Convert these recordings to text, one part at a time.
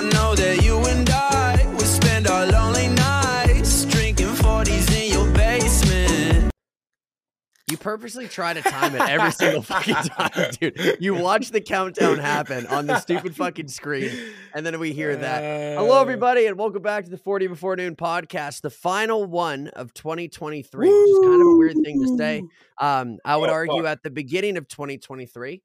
I know that you and I would spend our lonely nights drinking 40s in your basement. You purposely try to time it every single fucking time, dude. You watch the countdown happen on the stupid fucking screen, and then we hear that. Hello, everybody, and welcome back to the 40 Before Noon podcast, the final one of 2023, which is kind of a weird thing to say. Um, I would Oh, argue fuck. at the beginning of 2023,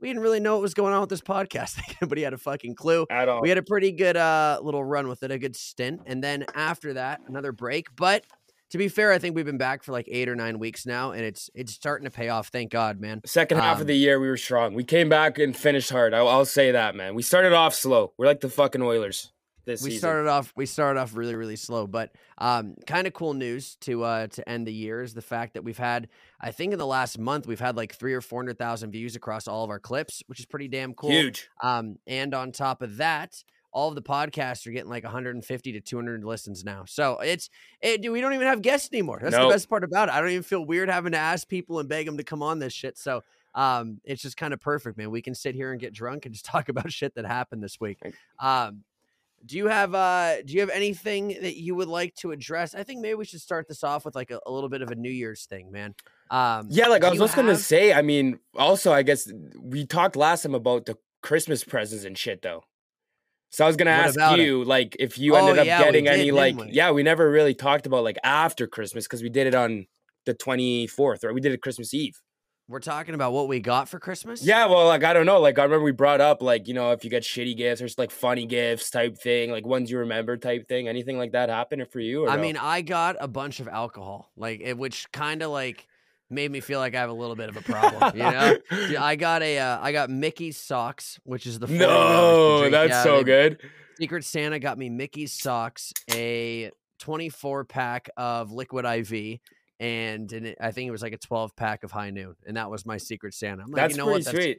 we didn't really know what was going on with this podcast. Nobody had a fucking clue. At all. We had a pretty good uh, little run with it, a good stint, and then after that, another break. But to be fair, I think we've been back for like eight or nine weeks now, and it's it's starting to pay off. Thank God, man. Second half Um, of the year, we were strong. We came back and finished hard. I'll, I'll say that, man. We started off slow. We're like the fucking Oilers this we season. started off we started off really really slow but um kind of cool news to uh to end the year is the fact that we've had i think in the last month we've had like three or four hundred thousand views across all of our clips which is pretty damn cool. Huge. um and on top of that all of the podcasts are getting like 150 to 200 listens now. So it's it, dude, we don't even have guests anymore. That's Nope. the best part about it. I don't even feel weird having to ask people and beg them to come on this shit. So um it's just kind of perfect man. We can sit here and get drunk and just talk about shit that happened this week. Um do you have uh do you have anything that you would like to address? I think maybe we should start this off with like a, a little bit of a New Year's thing, man. Um Yeah, like I was you just gonna say. I mean, also, I guess we talked last time about the Christmas presents and shit, though. So I was gonna What ask about it? you, like, if you Oh, ended up yeah, getting did, any, like, we? yeah, we never really talked about like after Christmas because we did it on the twenty fourth, right? We did it Christmas Eve. We're talking about what we got for Christmas. Yeah, well, like I don't know. Like I remember we brought up like you know if you get shitty gifts or just like funny gifts type thing, like ones you remember type thing. Anything like that happen for you? Or I no? mean, I got a bunch of alcohol, like it, which kind of like made me feel like I have a little bit of a problem. You know, Dude, I got a uh, I got Mickey's socks, which is the no, that's Yeah, so good. Secret Santa got me Mickey's socks, a 24 pack of Liquid IV, and an, I think it was like a 12 pack of High Noon, and that was my Secret Santa. I'm like, That's you know pretty what? That's, sweet.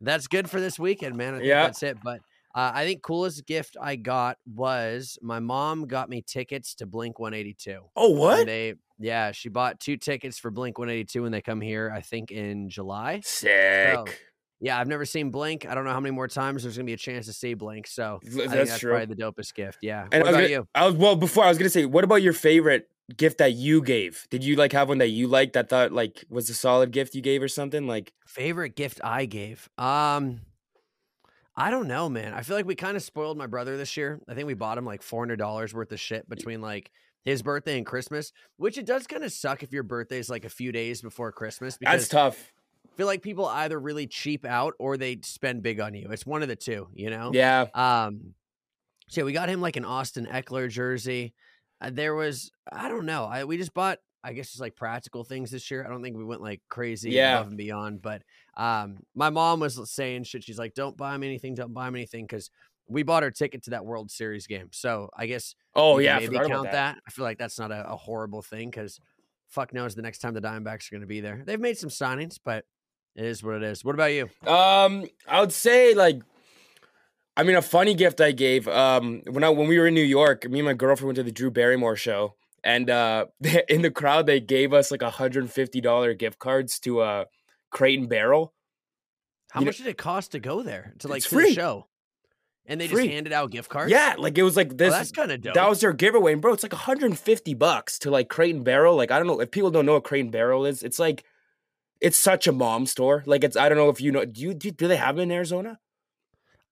that's good for this weekend, man. I think Yeah. that's it. But uh, I think coolest gift I got was my mom got me tickets to Blink 182. Oh And what? They yeah, she bought two tickets for Blink 182 when they come here. I think in July. Sick. Yeah, I've never seen Blink. I don't know how many more times there's gonna be a chance to see Blink. So Th- I think That's that's true. probably the dopest gift. Yeah. And what I was, about gonna, you? I was well before I was gonna say, what about your favorite gift that you gave? Did you like have one that you liked that thought like was a solid gift you gave or something? Like Favorite gift I gave. Um I don't know, man. I feel like we kind of spoiled my brother this year. I think we bought him like four hundred dollars worth of shit between like his birthday and Christmas, which it does kind of suck if your birthday is like a few days before Christmas because that's tough. Feel like people either really cheap out or they spend big on you. It's one of the two, you know? Yeah. Um, so we got him like an Austin Ekeler jersey. Uh, there was, I don't know, I we just bought, I guess, just like practical things this year. I don't think we went like crazy Yeah. above and beyond. But um, my mom was saying shit. She's like, "Don't buy him anything. Don't buy him anything," because we bought our ticket to that World Series game. So I guess Oh yeah. Maybe count about that. I feel like that's not a, a horrible thing because fuck knows the next time the Diamondbacks are going to be there. They've made some signings, but it is what it is. What about you? Um, I would say like, I mean, a funny gift I gave. Um, when I when we were in New York, me and my girlfriend went to the Drew Barrymore show, and uh, in the crowd they gave us like a hundred and fifty dollar gift cards to uh, Crate and Barrel. How You know- much did it cost to go there to like It's to the free. show? And they Free. just handed out gift cards. Yeah, like it was like Oh, this. that's kind of dope. that was their giveaway, and bro, it's like 150 bucks to like Crate and Barrel. Like I don't know if people don't know what Crate and Barrel is. It's like it's such a mom store. Like it's I don't know if you know. Do you do, do they have it in Arizona?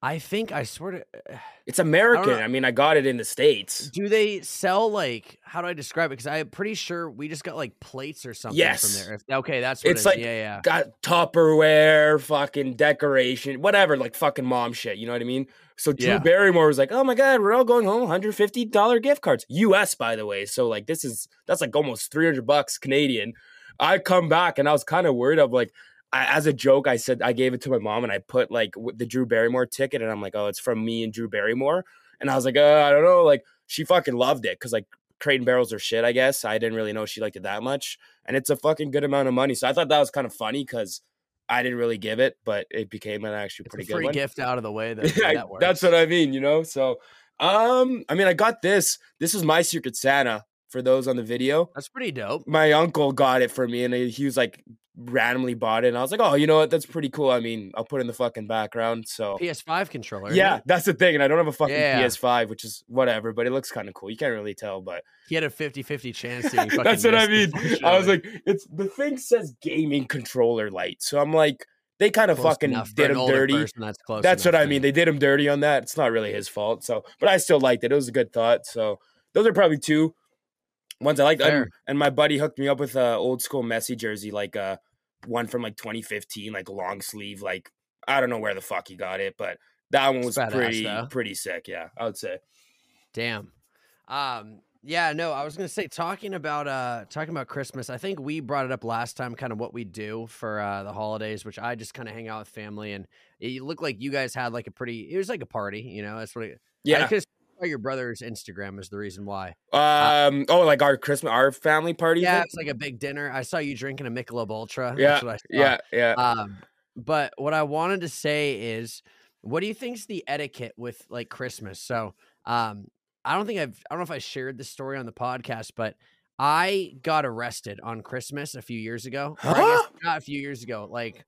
I think I swear to. Uh, it's American. know. I, mean, I got it in the states. Do they sell like how do I describe it? Because I'm pretty sure we just got like plates or something Yes. from there. Okay, that's what It's it is. like- yeah, yeah. Got Tupperware, fucking decoration, whatever, like fucking mom shit. You know what I mean? So Drew Yeah. Barrymore was like, "Oh my god, we're all going home. 150 dollar gift cards, U.S. by the way. So like, this is that's like almost 300 bucks Canadian." I come back and I was kind of worried. of like, I, as a joke, I said I gave it to my mom and I put like the Drew Barrymore ticket, and I'm like, "Oh, it's from me and Drew Barrymore." And I was like, uh, "I don't know." Like, she fucking loved it because like Crate and Barrels are shit. I guess I didn't really know she liked it that much, and it's a fucking good amount of money. So I thought that was kind of funny because I didn't really give it, but it became an actually It's pretty a good free gift out of the way. That, Yeah, that works. that's what I mean, you know. So, um, I mean, I got this. This is my Secret Santa for those on the video. That's pretty dope. My uncle got it for me, and he was like randomly bought it, and I was like, oh, you know what? That's pretty cool. I mean, I'll put it in the fucking background. So PS5 controller. yeah, that's the thing, and I don't have a fucking Yeah. PS5, which is whatever, but it looks kind of cool. You can't really tell, but He had a 50-50 chance to. that's what I mean. I was like, it's the thing says gaming controller light, so I'm like, they kind of Close fucking did him dirty. person, that's. That's what I mean. They did him dirty on that. It's not really his fault. So, but I still liked it. It was a good thought. So those are probably two ones I liked. And, and my buddy hooked me up with a old school Messi jersey, like uh one from like 2015, like long sleeve. Like I don't know where the fuck he got it, but that one was badass, pretty though. pretty sick. Yeah, I would say. Damn. Um, yeah, no, I was gonna say talking about uh talking about Christmas, I think we brought it up last time, kind of what we do for uh the holidays, which I just kind of hang out with family and it looked like you guys had like a pretty it was like a party, you know, that's what it, I Yeah. Could your brother's Instagram is the reason why. Um. Oh, like our Christmas, our family party. Yeah, it's like a big dinner. I saw you drinking a Michelob Ultra. Yeah, That's what I. Yeah. Yeah. Um, but what I wanted to say is, what do you think's the etiquette with like Christmas? So, um, I don't think I've I don't know if I shared this story on the podcast, but I got arrested on Christmas a few years ago. Or Huh? not a few years ago, like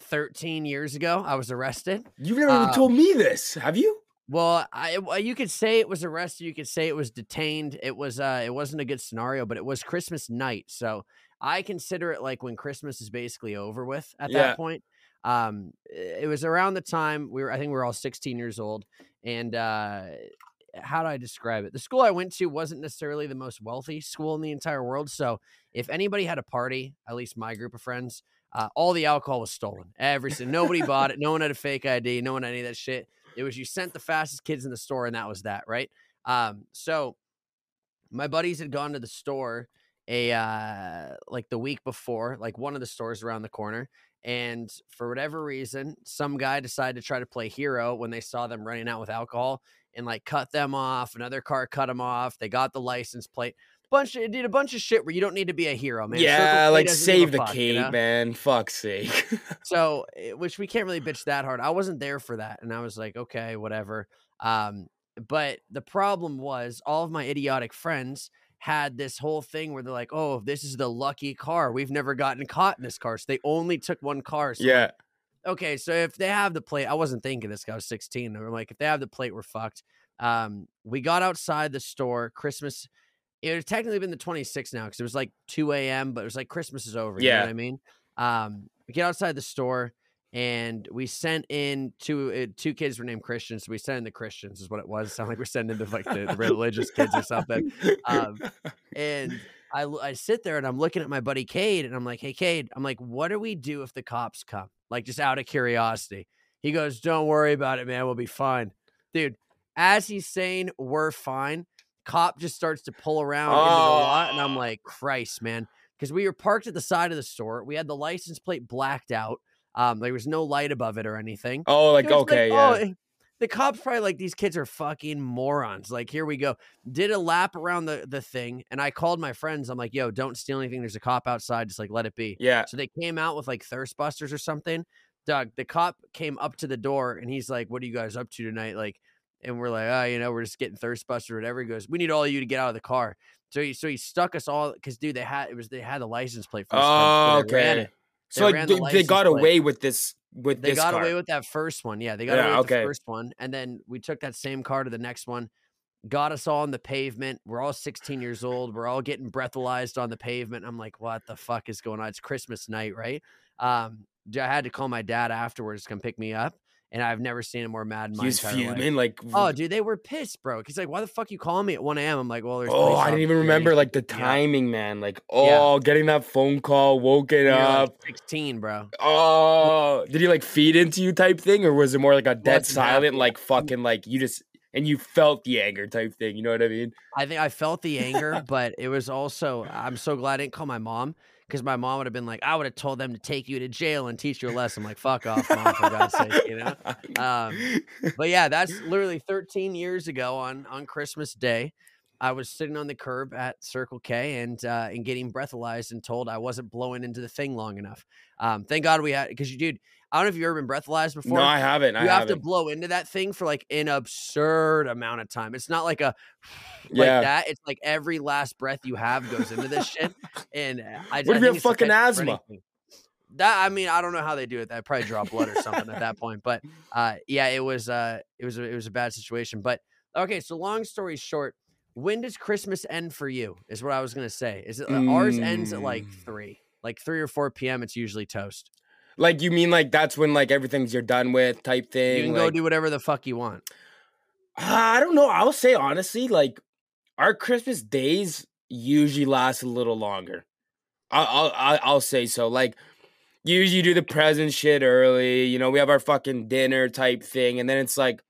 13 years ago, I was arrested. You've never even uh, told me this, have you? Well, I, you could say it was arrested, you could say it was detained. It was uh it wasn't a good scenario, but it was Christmas night. So I consider it like when Christmas is basically over with at Yeah. that point. Um it was around the time we were I think we were all 16 years old and uh how do I describe it? The school I went to wasn't necessarily the most wealthy school in the entire world. So if anybody had a party, at least my group of friends, uh, all the alcohol was stolen. Every nobody bought it. No one had a fake ID. No one had any of that shit. It was you sent the fastest kids in the store, and that was that, right? Um, so my buddies had gone to the store a uh like the week before, like one of the stores around the corner. And for whatever reason, some guy decided to try to play hero when they saw them running out with alcohol and like cut them off. Another car cut them off. They got the license plate. Bunch of, did a bunch of shit where you don't need to be a hero, man. Yeah, like save the fuck, you cape, know? man. Fuck's sake. so eh, which we can't really bitch that hard i wasn't there for that and i was like okay whatever um but the problem was all of my idiotic friends had this whole thing where they're like oh this is the lucky car we've never gotten caught in this car so they only took one car so like, yeah. okay, so if they have the plate, I wasn't thinking this guy was 16. I'm like, if they have the plate, we're fucked. Um, we got outside the store, Christmas. It had technically been the 26th now because it was like 2 a.m., but it was like Christmas is over. You know Yeah. what I mean? Um, we get outside the store and we sent in two uh, two kids were named Christians. So we sent in the Christians is what it was. Sound like we're sending in the like the, the religious kids or something. Um, and I sit there and I'm looking at my buddy Cade and I'm like, hey, Cade, I'm like, what do we do if the cops come? Like, just out of curiosity. He goes, don't worry about it, man. We'll be fine. Dude, as he's saying, we're fine, cop just starts to pull around into the lot. And I'm Oh. like, Christ, man. Because we were parked at the side of the store. We had the license plate blacked out. Um, there was no light above it or anything. oh, like okay, oh, yeah. eh, the cops probably like these kids are fucking morons. Like, here we go. Did a lap around the the thing, and I called my friends. I'm like, yo, don't steal anything. There's a cop outside. Just like let it be. Yeah. So they came out with like thirst busters or something. Doug, the cop came up to the door and he's like, What are you guys up to tonight? Like, and we're like, oh, you know, we're just getting thirst busted or whatever. He goes, We need all of you to get out of the car. So he so he stuck us all because dude, they had it was they had the license plate for Oh, so they okay. So They like, the they, got plate. away with this with They got car. away with that first one. Yeah, they got Yeah, away with okay. the first one. And then we took that same car to the next one, got us all on the pavement. We're all 16 years old. We're all getting breathalyzed on the pavement. I'm like, what the fuck is going on? It's Christmas night, right? Um, I had to call my dad afterwards to come pick me up. And I've never seen him more mad in my He's entire life. fuming, like Oh, dude, they were pissed, bro. He's like, "Why the fuck you calling me at 1 a.m.?" I'm like, "Well, there's." Oh, I didn't even remember like the should pick me up." timing, man. Like, Yeah. oh, getting that phone call, woke it You're like up. 16, bro. Oh, did he like feed into you type thing, or was it more like a dead silent, like fucking like you just and you felt the anger type thing? You know what I mean? I think I felt the anger, but it was also I'm so glad I didn't call my mom because my mom would have been like, I would have told them to take you to jail and teach you a lesson. I'm like, fuck off, mom, for God's sake, you know. Um, But yeah, that's literally 13 years ago on on Christmas Day. I was sitting on the curb at Circle K and uh, and getting breathalyzed and told I wasn't blowing into the thing long enough. Um, thank God we had because you, dude. I don't know if you've ever been breathalyzed before. No, I haven't. I you have haven't. to blow into that thing for like an absurd amount of time. It's not like a like Yeah. that. It's like every last breath you have goes into this shit. And I, What I if you have fucking asthma? That I mean, I don't know how they do it. They probably draw blood or something at that point. But uh, yeah, it was uh, it was a, it was a bad situation. But okay, so long story short, when does Christmas end for you? Is what I was gonna say. Is it uh, ours ends at like Mm. three, like three or four p.m. It's usually toast. Like you mean like that's when like everything's you're done with type thing. You can go do whatever the fuck you want. Ah, I don't know. I'll say honestly, like our Christmas days usually last a little longer. I'll I'll I'll- I'll say so. Like usually do the present shit early. You know, we have our fucking dinner type thing, and then it's like.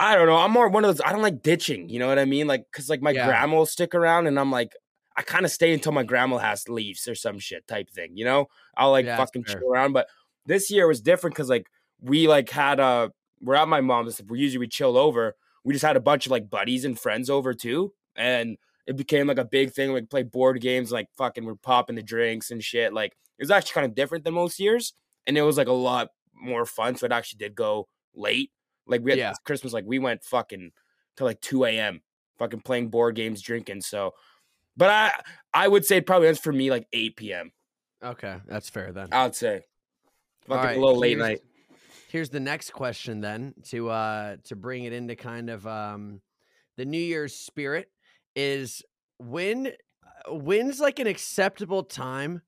I don't know. I'm more one of those. I don't like ditching. You know what I mean? Like, cause like my Yeah. grandma will stick around, and I'm like, I kind of stay until my grandma has leaves or some shit type thing. You know, I'll like Yeah, fucking chill around. But this year was different because like we like had a we're at my mom's. We usually we chill over. We just had a bunch of like buddies and friends over too, and it became like a big thing. We play board games, like fucking we're popping the drinks and shit. Like it was actually kind of different than most years, and it was like a lot more fun. So it actually did go late. Like we had Yeah. Christmas, like we went fucking to like two a.m. fucking playing board games, drinking. So, but I I would say it probably ends for me like eight p.m. Okay, that's fair then. I'd say fucking right, a little late night. Here's the next question then to uh to bring it into kind of um the New Year's spirit is when uh, when's like an acceptable time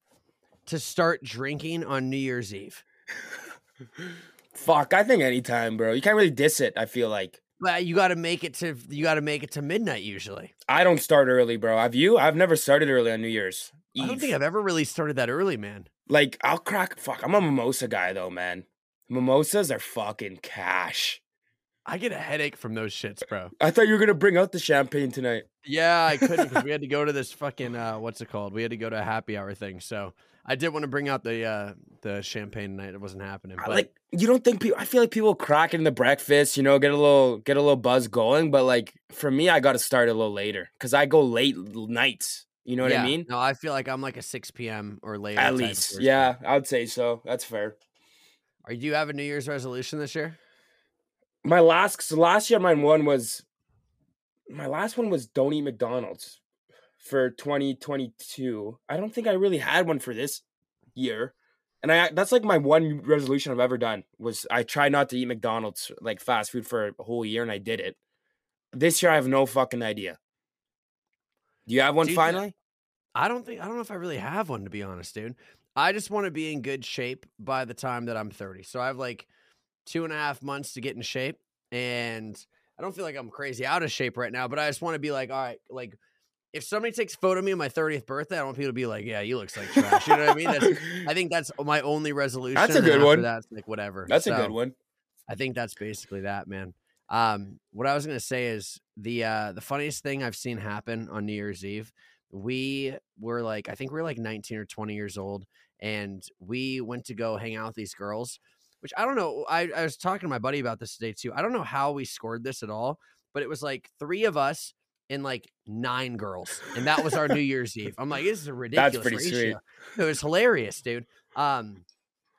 to start drinking on New Year's Eve? Fuck, I think anytime, bro. You can't really diss it. I feel like But you got to make it to you got to make it to midnight usually. I don't start early, bro. Have you? I've never started early on New Year's Eve. I don't think I've ever really started that early, man. like I'll crack. Fuck, I'm a mimosa guy though, man. Mimosas are fucking cash. I get a headache from those shits, bro. I thought you were gonna bring out the champagne tonight. Yeah, I couldn't because we had to go to this fucking uh, what's it called? We had to go to a happy hour thing. So I did want to bring out the uh, the champagne night. It wasn't happening. But like you don't think people? I feel like people crack in the breakfast, you know, get a little get a little buzz going. But like for me, I got to start a little later because I go late nights. You know what yeah, I mean? No, I feel like I'm like a 6 p.m. or later. At least, yeah, I'd say so. That's fair. Are do you have a New Year's resolution this year? My last last year, my one was my last one was don't eat McDonald's for 2022. I don't think I really had one for this year. And I that's like my one resolution I've ever done was I tried not to eat McDonald's like fast food for a whole year and I did it. This year I have no fucking idea. Do you have one thi- finally? I don't think I don't know if I really have one to be honest, dude. I just want to be in good shape by the time that I'm 30. So I have like two and a half months to get in shape, and I don't feel like I'm crazy out of shape right now. But I just want to be like, all right, like if somebody takes a photo of me on my 30th birthday, I want people to be like, yeah, you look like trash. You know what I mean? That's, I think that's my only resolution. That's a good one. That's like whatever. That's a good one. I think that's basically that, man. Um, what I was gonna say is the uh the funniest thing I've seen happen on New Year's Eve. We were like, I think we were like 19 or 20 years old, and we went to go hang out with these girls. Which I don't know. I, I was talking to my buddy about this today too. I don't know how we scored this at all, but it was like three of us and like nine girls, and that was our New Year's Eve. I'm like, this is a ridiculous. That's pretty sweet. It was hilarious, dude. Um,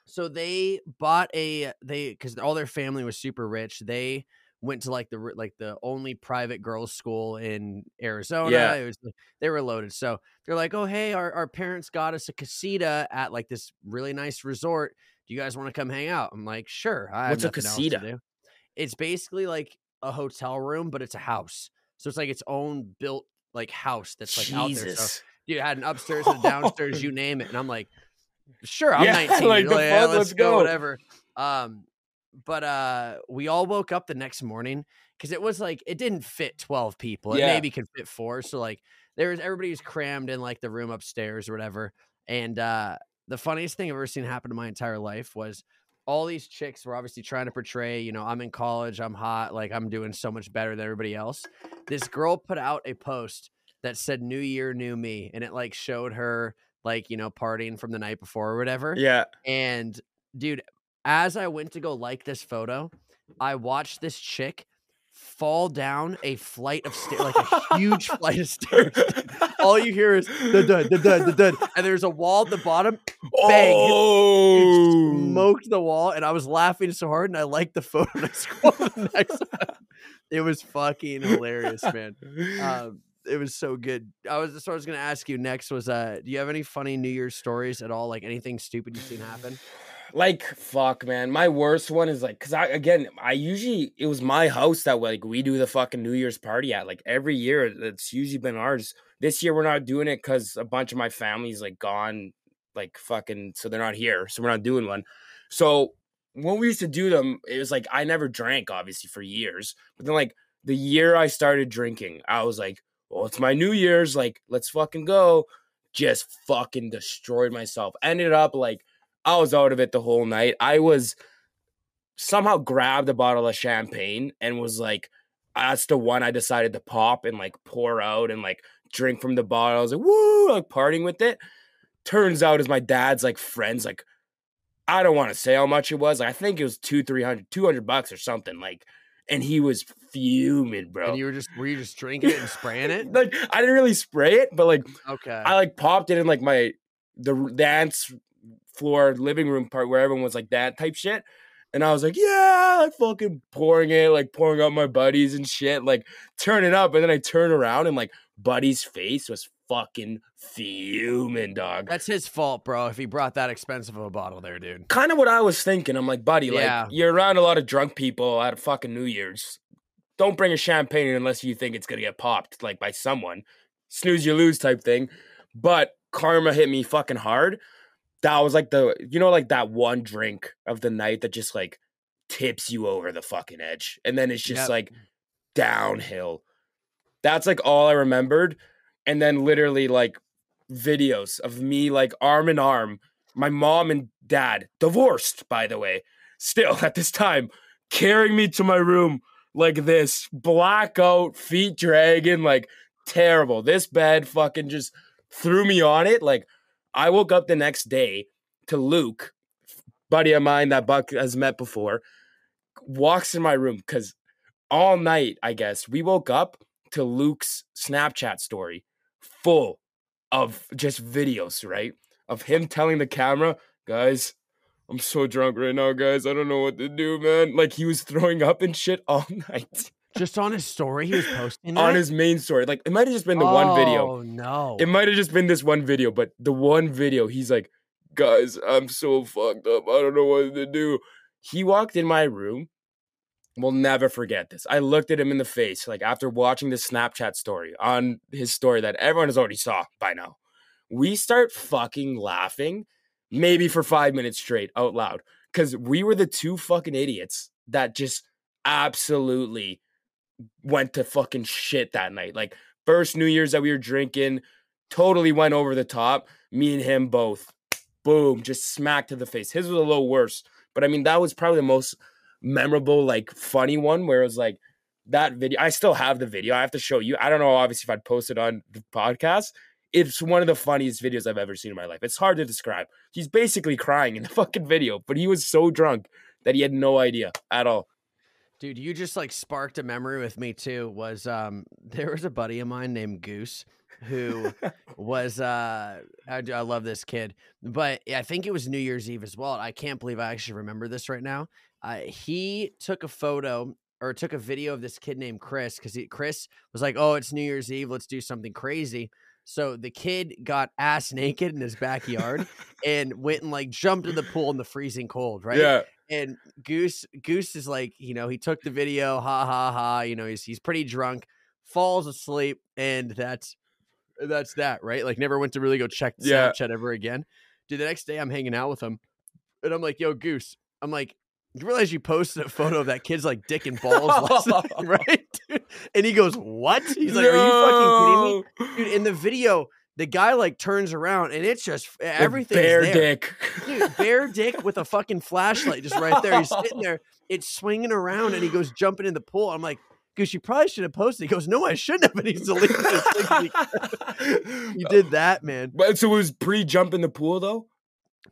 so they bought a they because all their family was super rich. They went to like the like the only private girls' school in Arizona. Yeah. It was they were loaded. So they're like, oh hey, our, our parents got us a casita at like this really nice resort. Do you guys want to come hang out? I'm like, sure. I What's a nothing else to casita? It's basically like a hotel room, but it's a house. So it's like its own built like house that's like out there. So Jesus. dude had an upstairs and a downstairs, you name it. And I'm like, sure, I'm Yeah, 19. like, like, "Yeah, let's, let's go, go." whatever. Um, but uh, we all woke up the next morning because it was like it didn't fit 12 people. It Yeah. maybe could fit four. So like there was everybody was crammed in like the room upstairs or whatever. And uh, the funniest thing I've ever seen happen in my entire life was all these chicks were obviously trying to portray, you know, I'm in college, I'm hot, like I'm doing so much better than everybody else. This girl put out a post that said New Year, New Me, and it like showed her like, you know, partying from the night before or whatever. Yeah. And dude, as I went to go like this photo, I watched this chick fall down a flight of stairs, like a huge flight of stairs. All you hear is the dud, the dud, the dud, and there's a wall at the bottom. Bang! It Oh, smoked the wall, and I was laughing so hard, and I liked the photo. And I scrolled the next one. It was fucking hilarious, man. Um, it was so good. I was so I was gonna ask you next was uh, do you have any funny New Year's stories at all? Like anything stupid you've seen happen? Like fuck man. My worst one is like because i again i usually it was my house that like we do the fucking new year's party at like every year it's usually been ours. This year we're not doing it because a bunch of my family's like gone like fucking so they're not here so we're not doing one. So when we used to do them it was like i never drank obviously for years but then like the year i started drinking i was like well it's my new year's like let's fucking go. Just fucking destroyed myself. Ended up like I was out of it the whole night. I was somehow grabbed a bottle of champagne and was like, that's the one I decided to pop and like pour out and like drink from the bottle. I was like, woo, like partying with it. Turns out, as my dad's like friends, like, I don't want to say how much it was. Like, I think it was two, 300, 200 bucks or something. Like, and he was fuming, bro. And you were just were you just drinking it and spraying it? like, I didn't really spray it, but like, Okay. I like popped it in like my the dance floor living room part where everyone was like that type shit. And I was like, yeah, like fucking pouring it, like pouring out my buddies and shit, like turn it up. And then I turn around and like Buddy's face was fucking fuming, dog. That's his fault, bro. If he brought that expensive of a bottle there, dude. Kind of what I was thinking. I'm like, buddy, Yeah. like you're around a lot of drunk people at fucking New Year's. Don't bring a champagne unless you think it's gonna get popped, like by someone. Snooze you lose type thing. But karma hit me fucking hard. That was like the you know, like that one drink of the night that just like tips you over the fucking edge. And then it's just Yep. like downhill. That's like all I remembered. And then literally like videos of me like arm in arm, my mom and dad, divorced, by the way, still at this time, carrying me to my room like this, blackout, feet dragging, like terrible. This bed fucking just threw me on it. Like I woke up the next day to Luke, buddy of mine that Buck has met before, walks in my room because all night, I guess, we woke up to Luke's Snapchat story full of just videos, right? Of him telling the camera, guys, I'm so drunk right now, guys. I don't know what to do, man. Like he was throwing up and shit all night Just on his story, he was posting on his main story. Like it might have just been the one video. Oh no! It might have just been this one video, but the one video, he's like, guys, I'm so fucked up. I don't know what to do. He walked in my room. We'll never forget this. I looked at him in the face, like after watching the Snapchat story on his story that everyone has already saw by now. We start fucking laughing, maybe for five minutes straight out loud, because we were the two fucking idiots that just absolutely went to fucking shit that night. Like first New Year's that we were drinking, totally went over the top. Me and him both, boom, just smacked to the face. His was a little worse, but I mean that was probably the most memorable, like funny one where it was like that video. I still have the video. I have to show you. I don't know, obviously, if I'd post it on the podcast. It's one of the funniest videos I've ever seen in my life. It's hard to describe. He's basically crying in the fucking video, but he was so drunk that he had no idea at all. Dude, you just like sparked a memory with me too. Was um there was a buddy of mine named Goose who was uh I, I love this kid, but I think it was New Year's Eve as well. I can't believe I actually remember this right now. Uh, he took a photo or took a video of this kid named Chris because Chris was like, "Oh, it's New Year's Eve. Let's do something crazy." So the kid got ass naked in his backyard and went and like jumped in the pool in the freezing cold, right? Yeah. And Goose Goose is like, you know, he took the video, ha ha ha, you know, he's he's pretty drunk, falls asleep, and that's that's that, right? Like never went to really go check Yeah. Snapchat ever again. Dude, the next day I'm hanging out with him, and I'm like, yo, Goose, I'm like, you realize you posted a photo of that kid's like dick and balls last night, right? Dude? And he goes, What? He's like, Are you fucking kidding me? Dude, in the video, the guy like turns around and it's just everything bare there dick. dude, bare dick with a fucking flashlight just right there. He's sitting there, it's swinging around, and he goes jumping in the pool. I'm like, Goose, you probably should have posted. He goes, No, I shouldn't have. And he's deleting thing. You did that, man. But so it was pre jump in the pool though.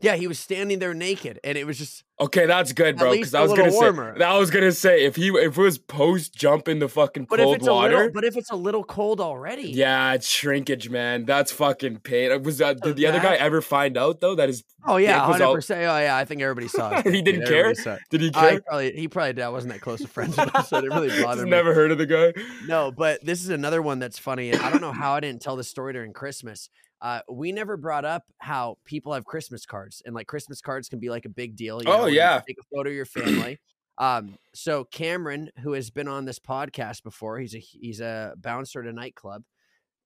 Yeah, he was standing there naked, and it was just Okay, that's good, bro. Because I was gonna warmer. say, I was gonna say, if he if it was post jump in the fucking But if cold it's a water, little, but if it's a little cold already, yeah, it's shrinkage, man. That's fucking pain. Was that did the other guy ever find out though? That is, Oh yeah, hundred percent. Oh yeah, I think everybody saw it. He didn't care? did he I probably he probably did. I wasn't that close of friends with him, so it really Just me. never heard of the guy. No, but this is another one that's funny. And I don't know how I didn't tell this story during Christmas. Uh, we never brought up how people have Christmas cards, and like Christmas cards can be like a big deal. You Oh, know, yeah. take a photo of your family. um, so Cameron, who has been on this podcast before, he's a he's a bouncer at a nightclub.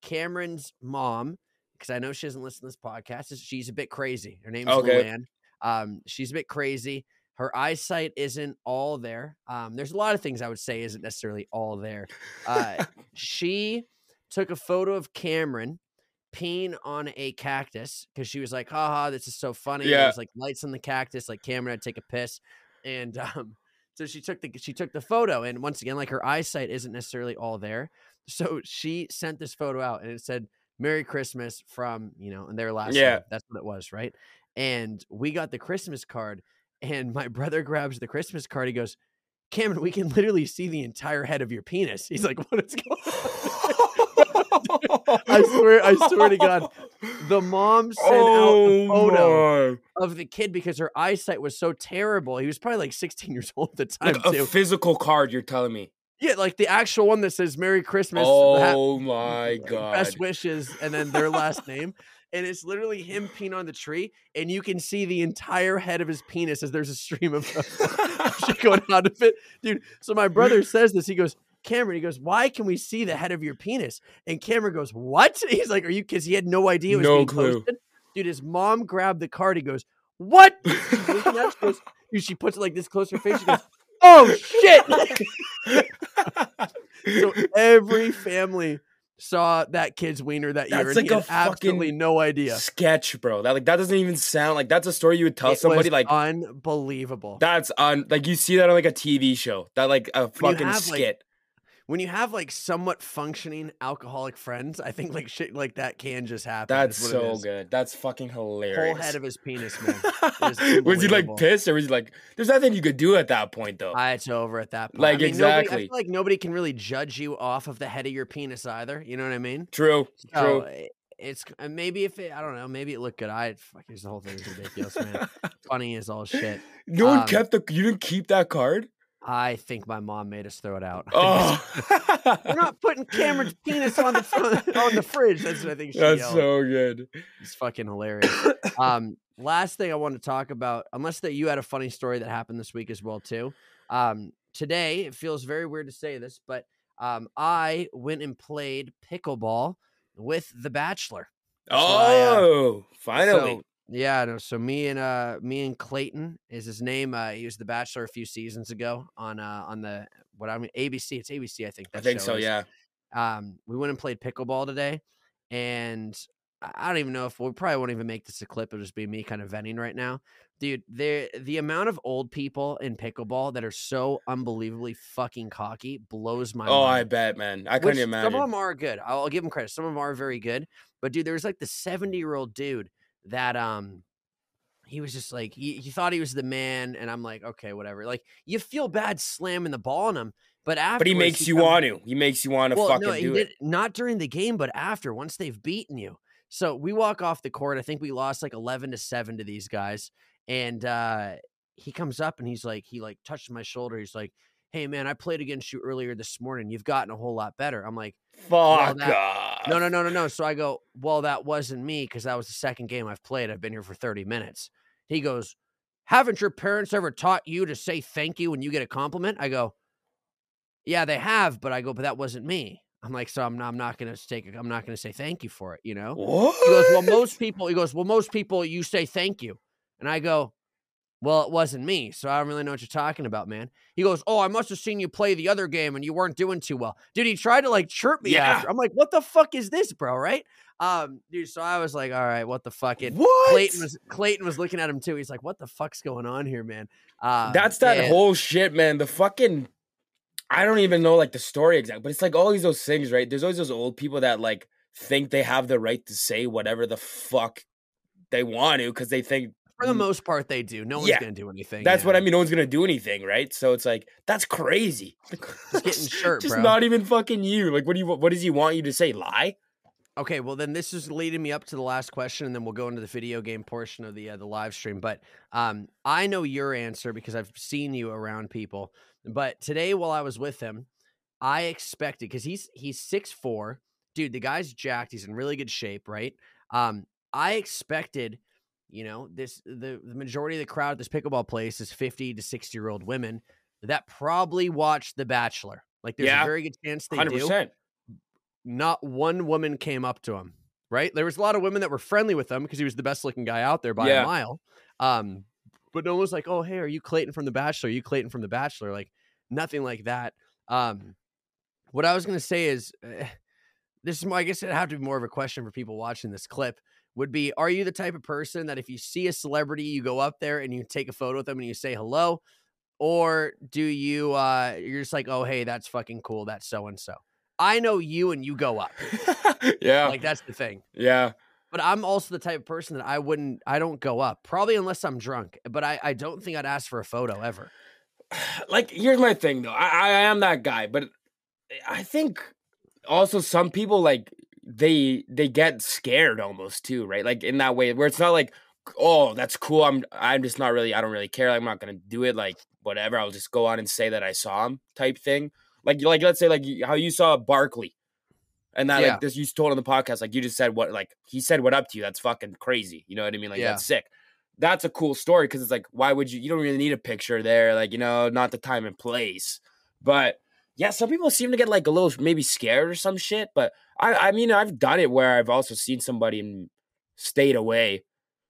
Cameron's mom, because I know she doesn't listen to this podcast, is she's a bit crazy. Her name's Okay. Luann. Um, she's a bit crazy. Her eyesight isn't all there. Um, there's a lot of things I would say isn't necessarily all there. Uh, she took a photo of Cameron peeing on a cactus because she was like, haha, this is so funny. Yeah. There's like lights on the cactus, like Cameron had to take a piss. And um, so she took the she took the photo, and once again, like her eyesight isn't necessarily all there. So she sent this photo out and it said Merry Christmas from, you know, and their last Yeah. name. That's what it was, right? And we got the Christmas card, and my brother grabs the Christmas card. He goes, Cameron, we can literally see the entire head of your penis. He's like, What is going on? I swear, I swear to God, the mom sent out the oh photo Oh my. of the kid because her eyesight was so terrible. He was probably like 16 years old at the time, Like a too. physical card, you're telling me. yeah, like the actual one that says Merry Christmas, ha- Oh my god. best wishes, and then their last name. And it's literally him peeing on the tree, and you can see the entire head of his penis as there's a stream of shit going out of it. Dude, so my brother says this. He goes, Cameron, he goes, Why can we see the head of your penis? And Cameron goes, What? He's like, Are you because he had no idea it was No being clue. posted? Dude, his mom grabbed the card. He goes, What? She's looking at it, she goes, she puts it like this close to her face. She goes, Oh shit. so every family saw that kid's wiener that year, That's and like he a absolutely fucking no idea. Sketch, bro. That like that doesn't even sound like that's a story you would tell It somebody like unbelievable. that's on like you see that on like a TV show. That like a fucking have, like, skit. When you have like somewhat functioning alcoholic friends, I think like shit like that can just happen. That's is what it so good. That's fucking hilarious. Whole head of his penis, man. was he like pissed or was he like there's nothing you could do at that point though? Ah, it's over at that point. Like, I mean, nobody- I exactly. feel like nobody can really judge you off of the head of your penis either. You know what I mean? true. So True. it's uh, maybe if it, I don't know, maybe it looked good. I fuck, the whole thing is ridiculous, man. Funny as all shit. no one um, kept the you didn't keep that card? I think my mom made us throw it out. Oh We're not putting Cameron's penis on the on the fridge. That's what I think she That's yelled. so good. It's fucking hilarious. Um, last thing I want to talk about, unless that you had a funny story that happened this week as well too. Um, today it feels very weird to say this, but um, I went and played pickleball with The Bachelor. That's what I, uh, Oh, finally. So, yeah, no. So me and uh me and Clayton is his name. Uh, he was The Bachelor a few seasons ago on uh on the what I mean ABC. It's ABC, I think. I think so, is yeah. um, we went and played pickleball today, and I don't even know if we probably won't even make this a clip. It'll just be me kind of venting right now, dude. The the amount of old people in pickleball that are so unbelievably fucking cocky blows my Oh, mind. I bet, man. I couldn't Some imagine. of them are good. I'll, I'll give them credit. Some of them are very good. But dude, there's like the seventy year old dude that um. He was just like he, he thought he was the man, and I'm like, okay, whatever. Like you feel bad slamming the ball on him, but after but he makes you want to. He makes you want to well, fucking no, do did, it. not during the game, but after once they've beaten you. So we walk off the court. I think we lost like eleven to seven to these guys, and uh, he comes up and he's like, he like touched my shoulder. He's like, "Hey man, I played against you earlier this morning. You've gotten a whole lot better." I'm like, Fuck that- off. "No, no, no, no, no." So I go, "Well, that wasn't me because that was the second game I've played. I've been here for thirty minutes." He goes, "Haven't your parents ever taught you to say thank you when you get a compliment?" I go, "Yeah, they have," but I go, "But that wasn't me." I'm like, so I'm not, I'm not gonna take, I'm not gonna say thank you for it, you know. What? He goes, well, most people. He goes, well, most people you say thank you, and I go, well, it wasn't me, so I don't really know what you're talking about, man. He goes, oh, I must have seen you play the other game and you weren't doing too well, dude. He tried to like chirp me Yeah. after. I'm like, what the fuck is this, bro? Right? Um, dude. So I was like, all right, what the fuck? And what? Clayton was Clayton was looking at him too. He's like, what the fuck's going on here, man? Uh, That's that and- whole shit, man. The fucking I don't even know like the story exact, but it's like all these those things, right? There's always those old people that like think they have the right to say whatever the fuck they want to because they think For the most part, they do. No one's Yeah. gonna do anything. That's what. I mean. No one's gonna do anything, right? So it's like that's crazy. Just getting shirt, Just bro. not even fucking you. Like, what do you? What does he want you to say? Lie? Okay, well then this is leading me up to the last question, and then we'll go into the video game portion of the uh, the live stream. But um, I know your answer because I've seen you around people. But today, while I was with him, I expected because he's he's six four, dude. The guy's jacked. He's in really good shape, right? Um, I expected, you know, this the the majority of the crowd at this pickleball place is fifty to sixty year old women that probably watched The Bachelor. Like, there's Yeah, a very good chance they Hundred do not one woman came up to him. Right? There was a lot of women that were friendly with him because he was the best looking guy out there by Yeah. a mile. Um, but no one was like, "Oh, hey, are you Clayton from The Bachelor? Are you Clayton from The Bachelor?" Like nothing like that. Um, what I was gonna say is, eh, this is more, I guess it have to be more of a question for people watching this clip. Would be, are you the type of person that if you see a celebrity, you go up there and you take a photo with them and you say hello, or do you uh you're just like, oh hey, that's fucking cool, that's so and so. I know you and you go up. yeah. Like that's the thing. yeah. But I'm also the type of person that I wouldn't I don't go up. Probably unless I'm drunk. But I, I don't think I'd ask for a photo ever. like here's my thing though I, I am that guy but i think also some people like they they get scared almost too right? Like in that way where it's not like oh that's cool i'm i'm just not really i don't really care i'm not gonna do it like whatever i'll just go on and say that i saw him type thing. Like like let's say like how you saw barkley and that Yeah. like this you told on the podcast like you just said what like he said what up to you that's fucking crazy you know what i mean? Like Yeah. that's sick. That's a cool story because it's like why would you you don't really need a picture there like you know not the time and place. But yeah some people seem to get like a little maybe scared or some shit but i i mean i've done it where i've also seen somebody and stayed away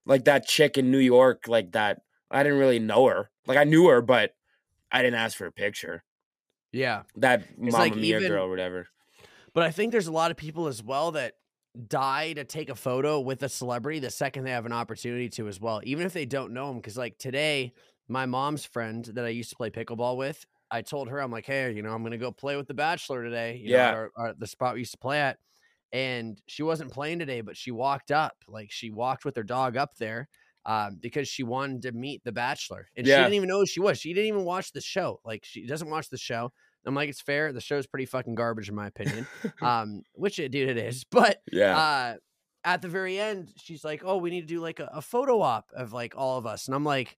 like that chick in new york like that i didn't really know her like i knew her but i didn't ask for a picture Yeah. that It's mama like mia even- girl or whatever But I think there's a lot of people as well that die to take a photo with a celebrity the second they have an opportunity to as well, even if they don't know them. Because like today, my mom's friend that I used to play pickleball with, I told her I'm like, hey, you know, I'm gonna go play with the Bachelor today. You Yeah. at our, our- the spot we used to play at, and she wasn't playing today, but she walked up, like she walked with her dog up there. Um, because she wanted to meet the Bachelor, and she didn't even know who she was. She didn't even watch the show. Like she doesn't watch the show. I'm like, it's fair. The show's pretty fucking garbage in my opinion. um, which it, dude, it is. But yeah uh, at the very end, she's like, "Oh, we need to do like a, a photo op of like all of us," and I'm like,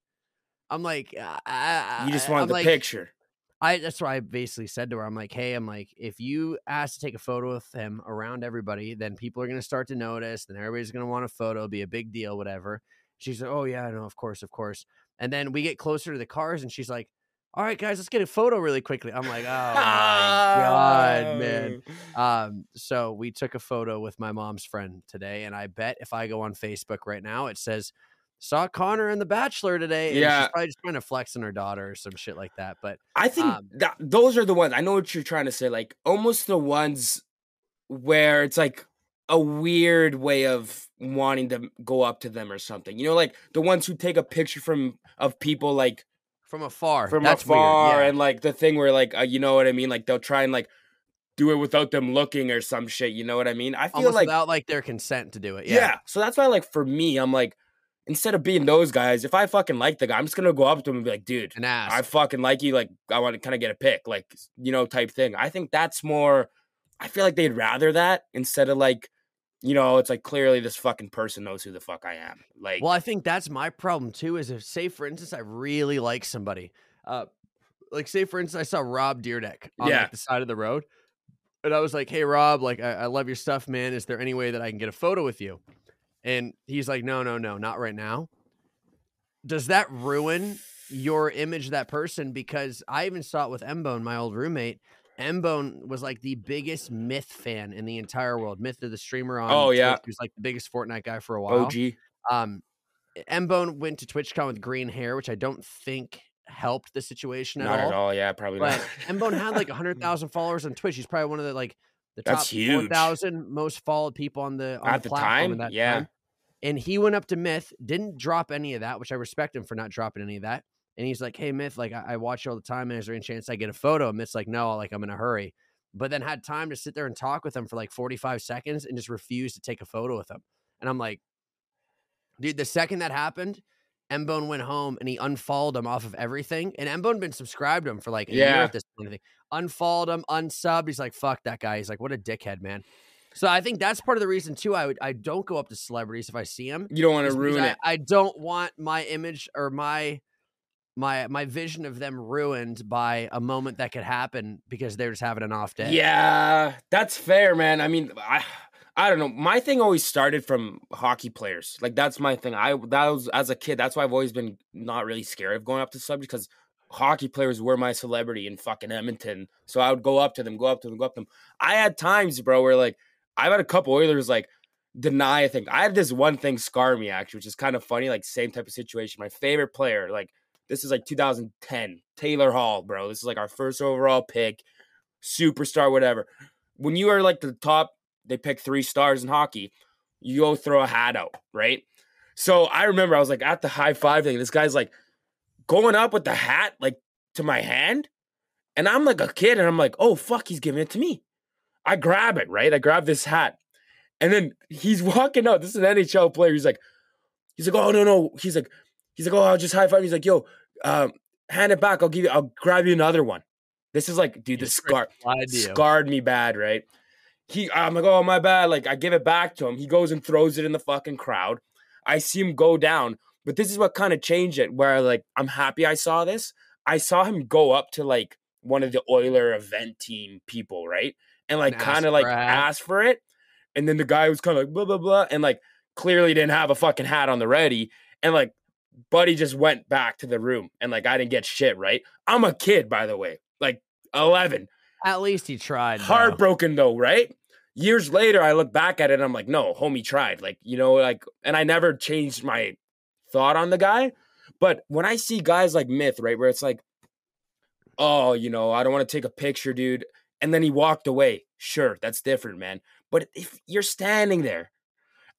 "I'm like, uh, you just wanted the like, picture I that's what I basically said to her. I'm like, hey, I'm like, if you ask to take a photo with him around everybody, then people are gonna start to notice, then everybody's gonna want a photo, be a big deal, whatever. She's like, oh yeah, no, of course, of course. And then we get closer to the cars, and she's like, all right, guys, let's get a photo really quickly. I'm like, oh my god, man. Um, so we took a photo with my mom's friend today, and I bet if I go on Facebook right now, it says saw Connor and The Bachelor today. And Yeah. she's probably just trying to flex on her daughter or some shit like that. But I think Um, that those are the ones. I know what you're trying to say. Like almost the ones where it's like a weird way of wanting to go up to them or something. You know, like the ones who take a picture from of people like from afar, from that's afar, weird. Yeah. and like the thing where like uh, you know what I mean. Like they'll try and like do it without them looking or some shit. You know what I mean? I feel almost like without like their consent to do it. yeah. Yeah, So that's why, like, for me, I'm like, instead of being those guys, if I fucking like the guy, I'm just gonna go up to him and be like, dude. I fucking like you. Like, I want to kind of get a pick, like, you know, type thing. I think that's more. I feel like they'd rather that instead of like, you know, it's like clearly this fucking person knows who the fuck I am. Like, well, I think that's my problem too. Is if say for instance, I really like somebody, uh, like say for instance, I saw Rob Dyrdek on Yeah. like the side of the road, and I was like, "Hey, Rob, like I, I love your stuff, man. Is there any way that I can get a photo with you?" And he's like, "No, no, no, not right now." Does that ruin your image of that person? Because I even saw it with Mbone, my old roommate. Mbone was like the biggest Myth fan in the entire world. Myth of the streamer on Oh, yeah. Twitch, He was like the biggest Fortnite guy for a while. OG. Um, Mbone went to TwitchCon with green hair, which I don't think helped the situation at Not all. at all. Yeah, probably But not. Mbone had like hundred thousand followers on Twitch. He's probably one of the like the top That's four huge. thousand most followed people on the on At the the platform time? Yeah. time. And he went up to Myth, didn't drop any of that, which I respect him for not dropping any of that. And he's like, "Hey Myth, like I, I watch you all the time, and is there any chance I get a photo?" And Myth's like, "No, like I'm in a hurry." But then had time to sit there and talk with him for like 45 seconds and just refused to take a photo with him. And I'm like, dude, the second that happened, Mbone went home and he unfollowed him off of everything. And Mbone been subscribed to him for like a year at this point. Unfollowed him, unsubbed. He's like, fuck that guy. He's like, what a dickhead, man. So I think that's part of the reason too. I would I don't go up to celebrities if I see them. You don't want to ruin I, it. I don't want my image or my my my vision of them ruined by a moment that could happen because they're just having an off day. Yeah, that's fair, man. I mean, I I don't know. My thing always started from hockey players. Like that's my thing. I that was as a kid. That's why I've always been not really scared of going up to subject because hockey players were my celebrity in fucking Edmonton. So I would go up to them, go up to them, go up to them. I had times, bro, where like I've had a couple Oilers like deny a thing. I had this one thing scar me actually, which is kind of funny. Like same type of situation. My favorite player, like this is like 2010, Taylor Hall, bro. This is like our first overall pick, superstar, whatever. When you are like the top, they pick three stars in hockey. You go throw a hat out, right? So I remember I was like at the high five thing. This guy's like going up with the hat like to my hand, and I'm like a kid, and I'm like, oh fuck, he's giving it to me. I grab it, right? I grab this hat, and then he's walking out. This is an NHL player. He's like, he's like, oh no no. He's like, he's like, oh I'll just high five. He's like, yo, um, hand it back. I'll give you. I'll grab you another one. This is like, dude, this scar Lied to you. scarred me bad, right? He, I'm like, oh my bad. Like I give it back to him. He goes and throws it in the fucking crowd. I see him go down, but this is what kind of changed it. Where like I'm happy I saw this. I saw him go up to like one of the Oiler event team people, right, and like kind of like for a hat. ask for it, and then the guy was kind of like blah blah blah, and like clearly didn't have a fucking hat on the ready, and like Buddy just went back to the room, and like I didn't get shit, right? I'm a kid, by the way, like 11. At least he tried. though. Heartbroken though, right? Years later, I look back at it and I'm like, no, homie tried. Like, you know, like, and I never changed my thought on the guy. But when I see guys like Myth, right, where it's like, oh, you know, I don't want to take a picture, dude. And then he walked away. Sure, that's different, man. But if you're standing there,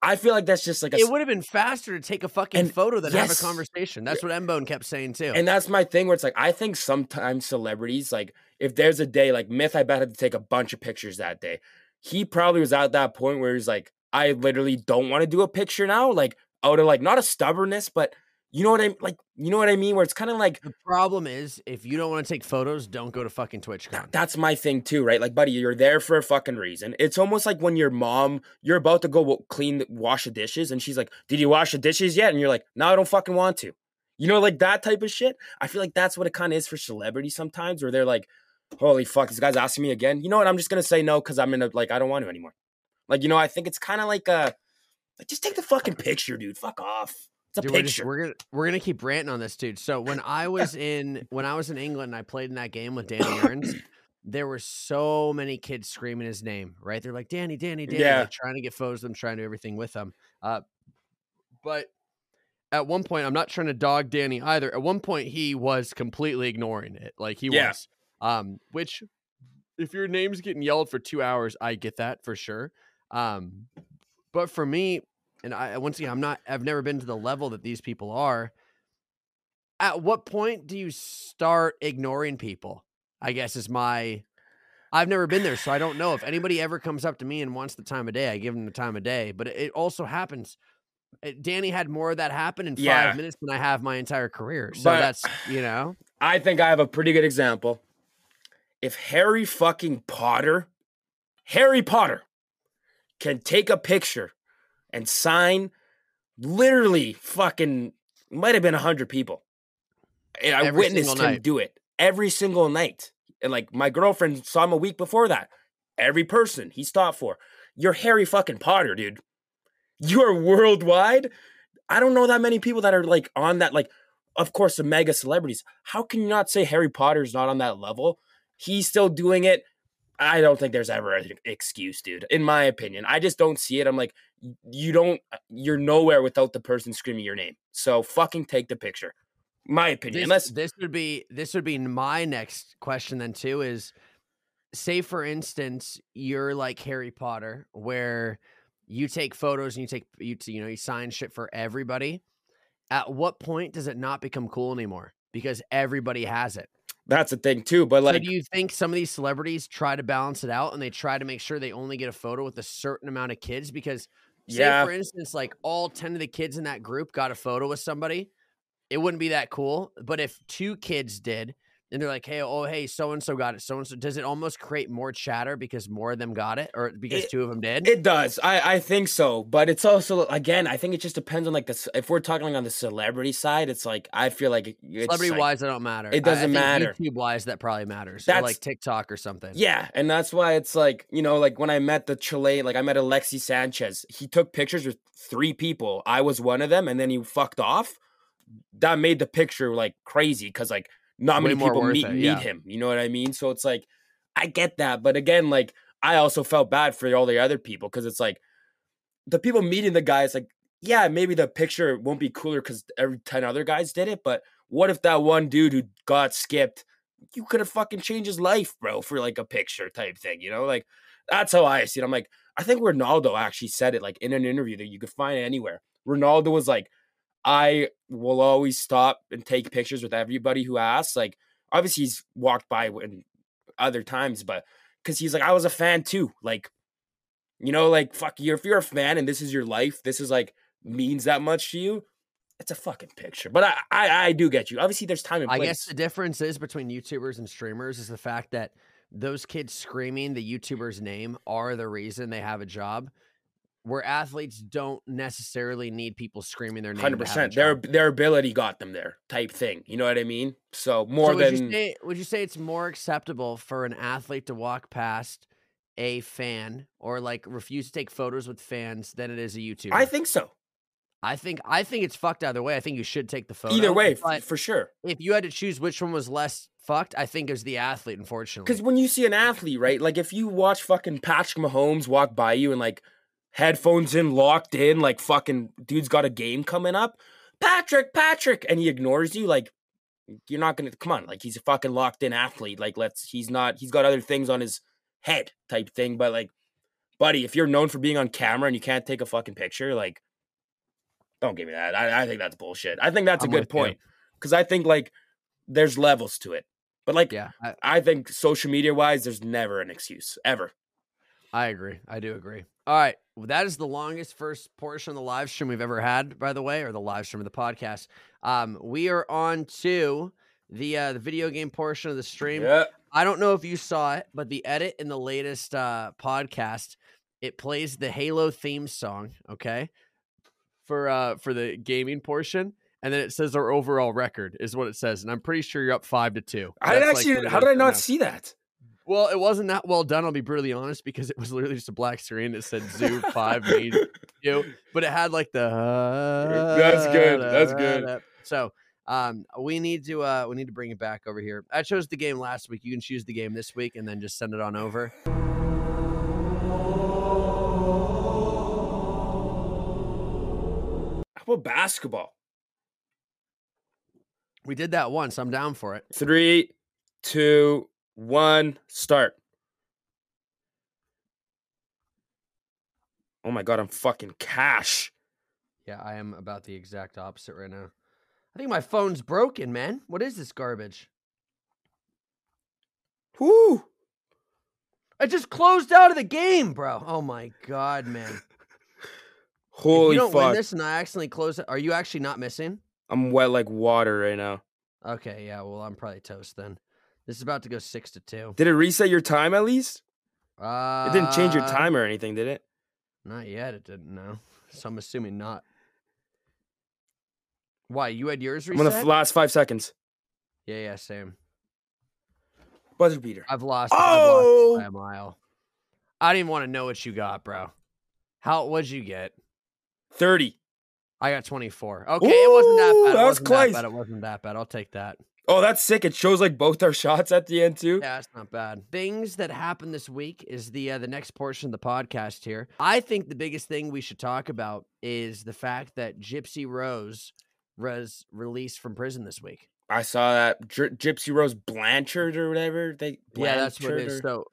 I feel like that's just like a It would have been faster to take a fucking And photo than have a conversation. That's what Mbone kept saying too. And that's my thing where it's like I think sometimes celebrities, like if there's a day like Myth, I bet had to take a bunch of pictures that day. He probably was at that point where he's like, I literally don't want to do a picture now. Like out of like not a stubbornness, but you know what I like, you know what I mean? Where it's kind of like the problem is, if you don't want to take photos, don't go to fucking TwitchCon. that's my thing too, right? Like, buddy, you're there for a fucking reason. It's almost like when your mom, you're about to go clean, wash the dishes, and she's like, "Did you wash the dishes yet?" And you're like, "No, I don't fucking want to." You know, like that type of shit. I feel like that's what it kind of is for celebrities sometimes, where they're like, "Holy fuck, this guy's asking me again." You know what? I'm just gonna say no because I'm in a like I don't want to anymore. Like, you know, I think it's kind of like a, like just take the fucking picture, dude. Fuck off. It's a Dude, we're, just- we're gonna we're gonna keep ranting on this, dude. So when I was in when I was in England, I played in that game with Danny Aarons. there were so many kids screaming his name. Right? They're like Danny, Danny, Danny, Yeah. like, trying to get photos of them, trying to do everything with them. Uh, but at one point, I'm not trying to dog Danny either. At one point, he was completely ignoring it. Like he Yeah. was. Um, which if your name's getting yelled for two hours, I get that for sure. Um, but for me, and I once again, I'm not. I've never been to the level that these people are. At what point do you start ignoring people? I guess is my. I've never been there, so I don't know if anybody ever comes up to me and wants the time of day. I give them the time of day, but it also happens. uh, Danny had more of that happen in five Yeah. minutes than I have my entire career. So But- that's you know, I think I have a pretty good example. If Harry fucking Potter, Harry Potter, can take a picture and sign literally fucking might have been a hundred people. And I Every witnessed him night. do it every single night. And like my girlfriend saw him a week before that. Every person he stopped for. You're Harry fucking Potter, dude. You're worldwide. I don't know that many people that are like on that, like, of course, the mega celebrities. How can you not say Harry Potter's not on that level? He's still doing it. I don't think there's ever an excuse, dude. In my opinion, I just don't see it. I'm like, you don't, uh, you're nowhere without the person screaming your name. So fucking take the picture. My opinion. this, Unless, this would be this would be my next question then too is say for instance you're like Harry Potter where you take photos and you take you you know you sign shit for everybody at what point does it not become cool anymore because everybody has it that's a thing too. But so like, do you think some of these celebrities try to balance it out and they try to make sure they only get a photo with a certain amount of kids because say Yeah. for instance like all 10 of the kids in that group got a photo with somebody it wouldn't be that cool. But if two kids did, and they're like, "Hey, oh, hey, so and so got it. So and so." Does it almost create more chatter because more of them got it, or because It- two of them did? It does. I, I think so. But it's also again, I think it just depends on like this. If we're talking on the celebrity side, it's like I feel like it's Celebrity like- wise, it don't matter. it doesn't matter. YouTube wise, that probably matters. That's- like TikTok or something. Yeah, and that's why it's like you know, like when I met the Chile, like I met Alexi Sanchez. He took pictures with three people. I was one of them, and then he fucked off. That made the picture like crazy because like not Way many people meet, it, meet yeah. him. You know what I mean? So it's like I get that, but again, like I also felt bad for all the other people because it's like the people meeting the guy. It's like yeah, maybe the picture won't be cooler because every ten other guys did it, but what if that one dude who got skipped? you could have fucking changed his life, bro, for like a picture type thing, you know? Like that's how I see it. I'm like, I think Ronaldo actually said it like in an interview that you could find anywhere. Ronaldo was like, I will always stop and take pictures with everybody who asks. Like, obviously he's walked by in other times, but because he's like, I was a fan too. Like, you know, like fuck you. If you're a fan and this is your life, this is like means that much to you. It's a fucking picture, but I, I, I do get you. Obviously, there's time and I place. guess the difference is between YouTubers and streamers is the fact that those kids screaming the YouTuber's name are the reason they have a job. Where athletes don't necessarily need people screaming their name. Hundred to have a percent. Their their ability got them there, type thing. You know what I mean? So more So would than you say would you say it's more acceptable for an athlete to walk past a fan or like refuse to take photos with fans than it is a YouTuber? I think so. I think I think it's fucked either way. I think you should take the photo. Either way, but for sure. if you had to choose which one was less fucked, I think it was the athlete. Unfortunately, Because when you see an athlete, right? Like if you watch fucking Patrick Mahomes walk by you and like headphones in, locked in, like fucking dude's got a game coming up, Patrick, Patrick, and he ignores you, like you're not gonna come on, like he's a fucking locked in athlete. Like let's he's not he's got other things on his head type thing. But like, buddy, if you're known for being on camera and you can't take a fucking picture, like don't give me that. I, I think that's bullshit. I think that's a I'm good point. Because I think like there's levels to it. But like yeah, I, I think social media wise, there's never an excuse ever. I agree. I do agree. All right. That is the longest first portion of the live stream we've ever had, by the way, or the live stream of the podcast. Um, we are on to the uh, the video game portion of the stream. Yeah. I don't know if you saw it, but the edit in the latest uh, podcast it plays the Halo theme song. Okay, for uh for the gaming portion, and then it says our overall record is what it says, and I'm pretty sure you're up five to two. I like, actually. it how did I not see that? Well, it wasn't that well done. I'll be brutally honest because it was literally just a black screen that said Zoo Five Main you, but it had like the. That's good, that's good. So, um, we need to uh, we need to bring it back over here. I chose the game last week. You can choose the game this week and then just send it on over. How about basketball? We did that once. I'm down for it. Three, two, one, start. Oh my god, I'm fucking cash. Yeah, I am about the exact opposite right now. I think my phone's broken, man. What is this garbage? Whoo! I just closed out of the game, bro. Oh my god, man. Holy if you don't fuck. win this and I accidentally close it, are you actually not missing? I'm wet like water right now. Okay, yeah. Well, I'm probably toast then. This is about to go six to two. Did it reset your time at least? Uh, It didn't change your time or anything, did it? Not yet. It didn't. No. So I'm assuming not. Why you had yours reset? I'm on the last five seconds. yeah, yeah, same. Buzzer beater. I've lost. I've Oh! lost by a mile. I didn't want to know what you got, bro. How what'd you get? 30. I got 24. Okay, it wasn't that bad. It that was close. that bad. It wasn't that bad. I'll take that. Oh, that's sick. It shows like both our shots at the end too. Yeah, it's not bad. Things that happened this week is the uh, the next portion of the podcast here. I think the biggest thing we should talk about is the fact that Gypsy Rose was released from prison this week. I saw that Gy- Gypsy Rose Blanchard or whatever. They Yeah, that's what it Blanchard is. or- So,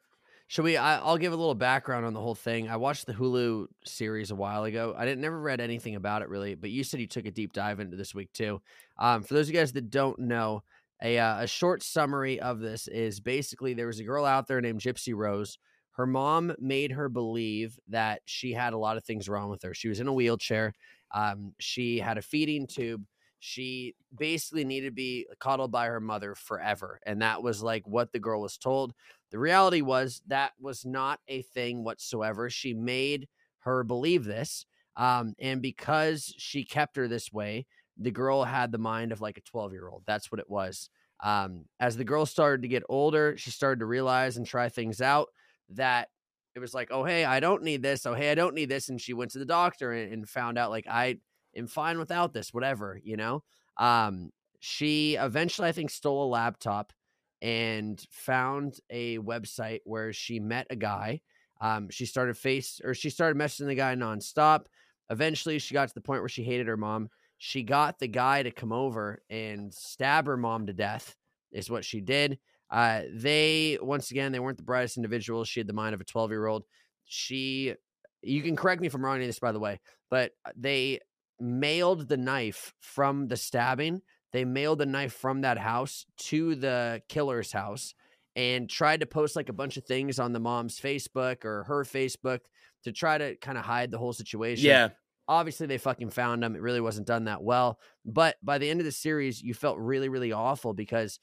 should we? I, I'll give a little background on the whole thing. I watched the Hulu series a while ago. I didn't never read anything about it really, but you said you took a deep dive into this week too. Um, for those of you guys that don't know, a uh, a short summary of this is basically there was a girl out there named Gypsy Rose. Her mom made her believe that she had a lot of things wrong with her. She was in a wheelchair. Um, she had a feeding tube. she basically needed to be coddled by her mother forever. And that was like what the girl was told. The reality was that was not a thing whatsoever. She made her believe this. Um, and because she kept her this way, the girl had the mind of like a 12 year old. That's what it was. Um, as the girl started to get older, she started to realize and try things out that it was like, oh, hey, I don't need this. Oh, hey, I don't need this. And she went to the doctor and, and found out like I am fine without this, whatever, you know? Um, she eventually, I think, stole a laptop and found a website where she met a guy. Um, she started face or she started messaging the guy nonstop. Eventually, she got to the point where she hated her mom. She got the guy to come over and stab her mom to death, is what she did. Uh, they, once again, they weren't the brightest individuals. She had the mind of a 12 year old. She, you can correct me if I'm wrong in this, by the way, but they mailed the knife from the stabbing. They mailed the knife from that house to the killer's house and tried to post like a bunch of things on the mom's Facebook or her Facebook to try to kind of hide the whole situation. Yeah. Obviously, they fucking found him. It really wasn't done that well. But by the end of the series, you felt really, really awful because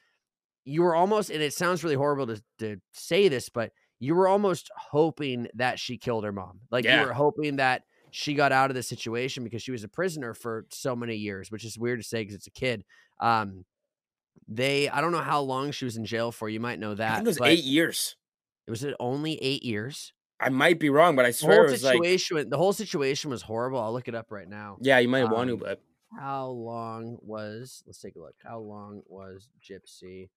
you were almost, and it sounds really horrible to, to say this, but you were almost hoping that she killed her mom. Like Yeah. you were hoping that she got out of the situation because she was a prisoner for so many years, which is weird to say because it's a kid. Um, they, I don't know how long she was in jail for. You might know that. I think it was eight years. It was it only eight years. I might be wrong, but I The swear whole it was like the whole situation was horrible. I'll look it up right now. yeah, you might want to, Um, but How long was? Let's take a look. How long was Gypsy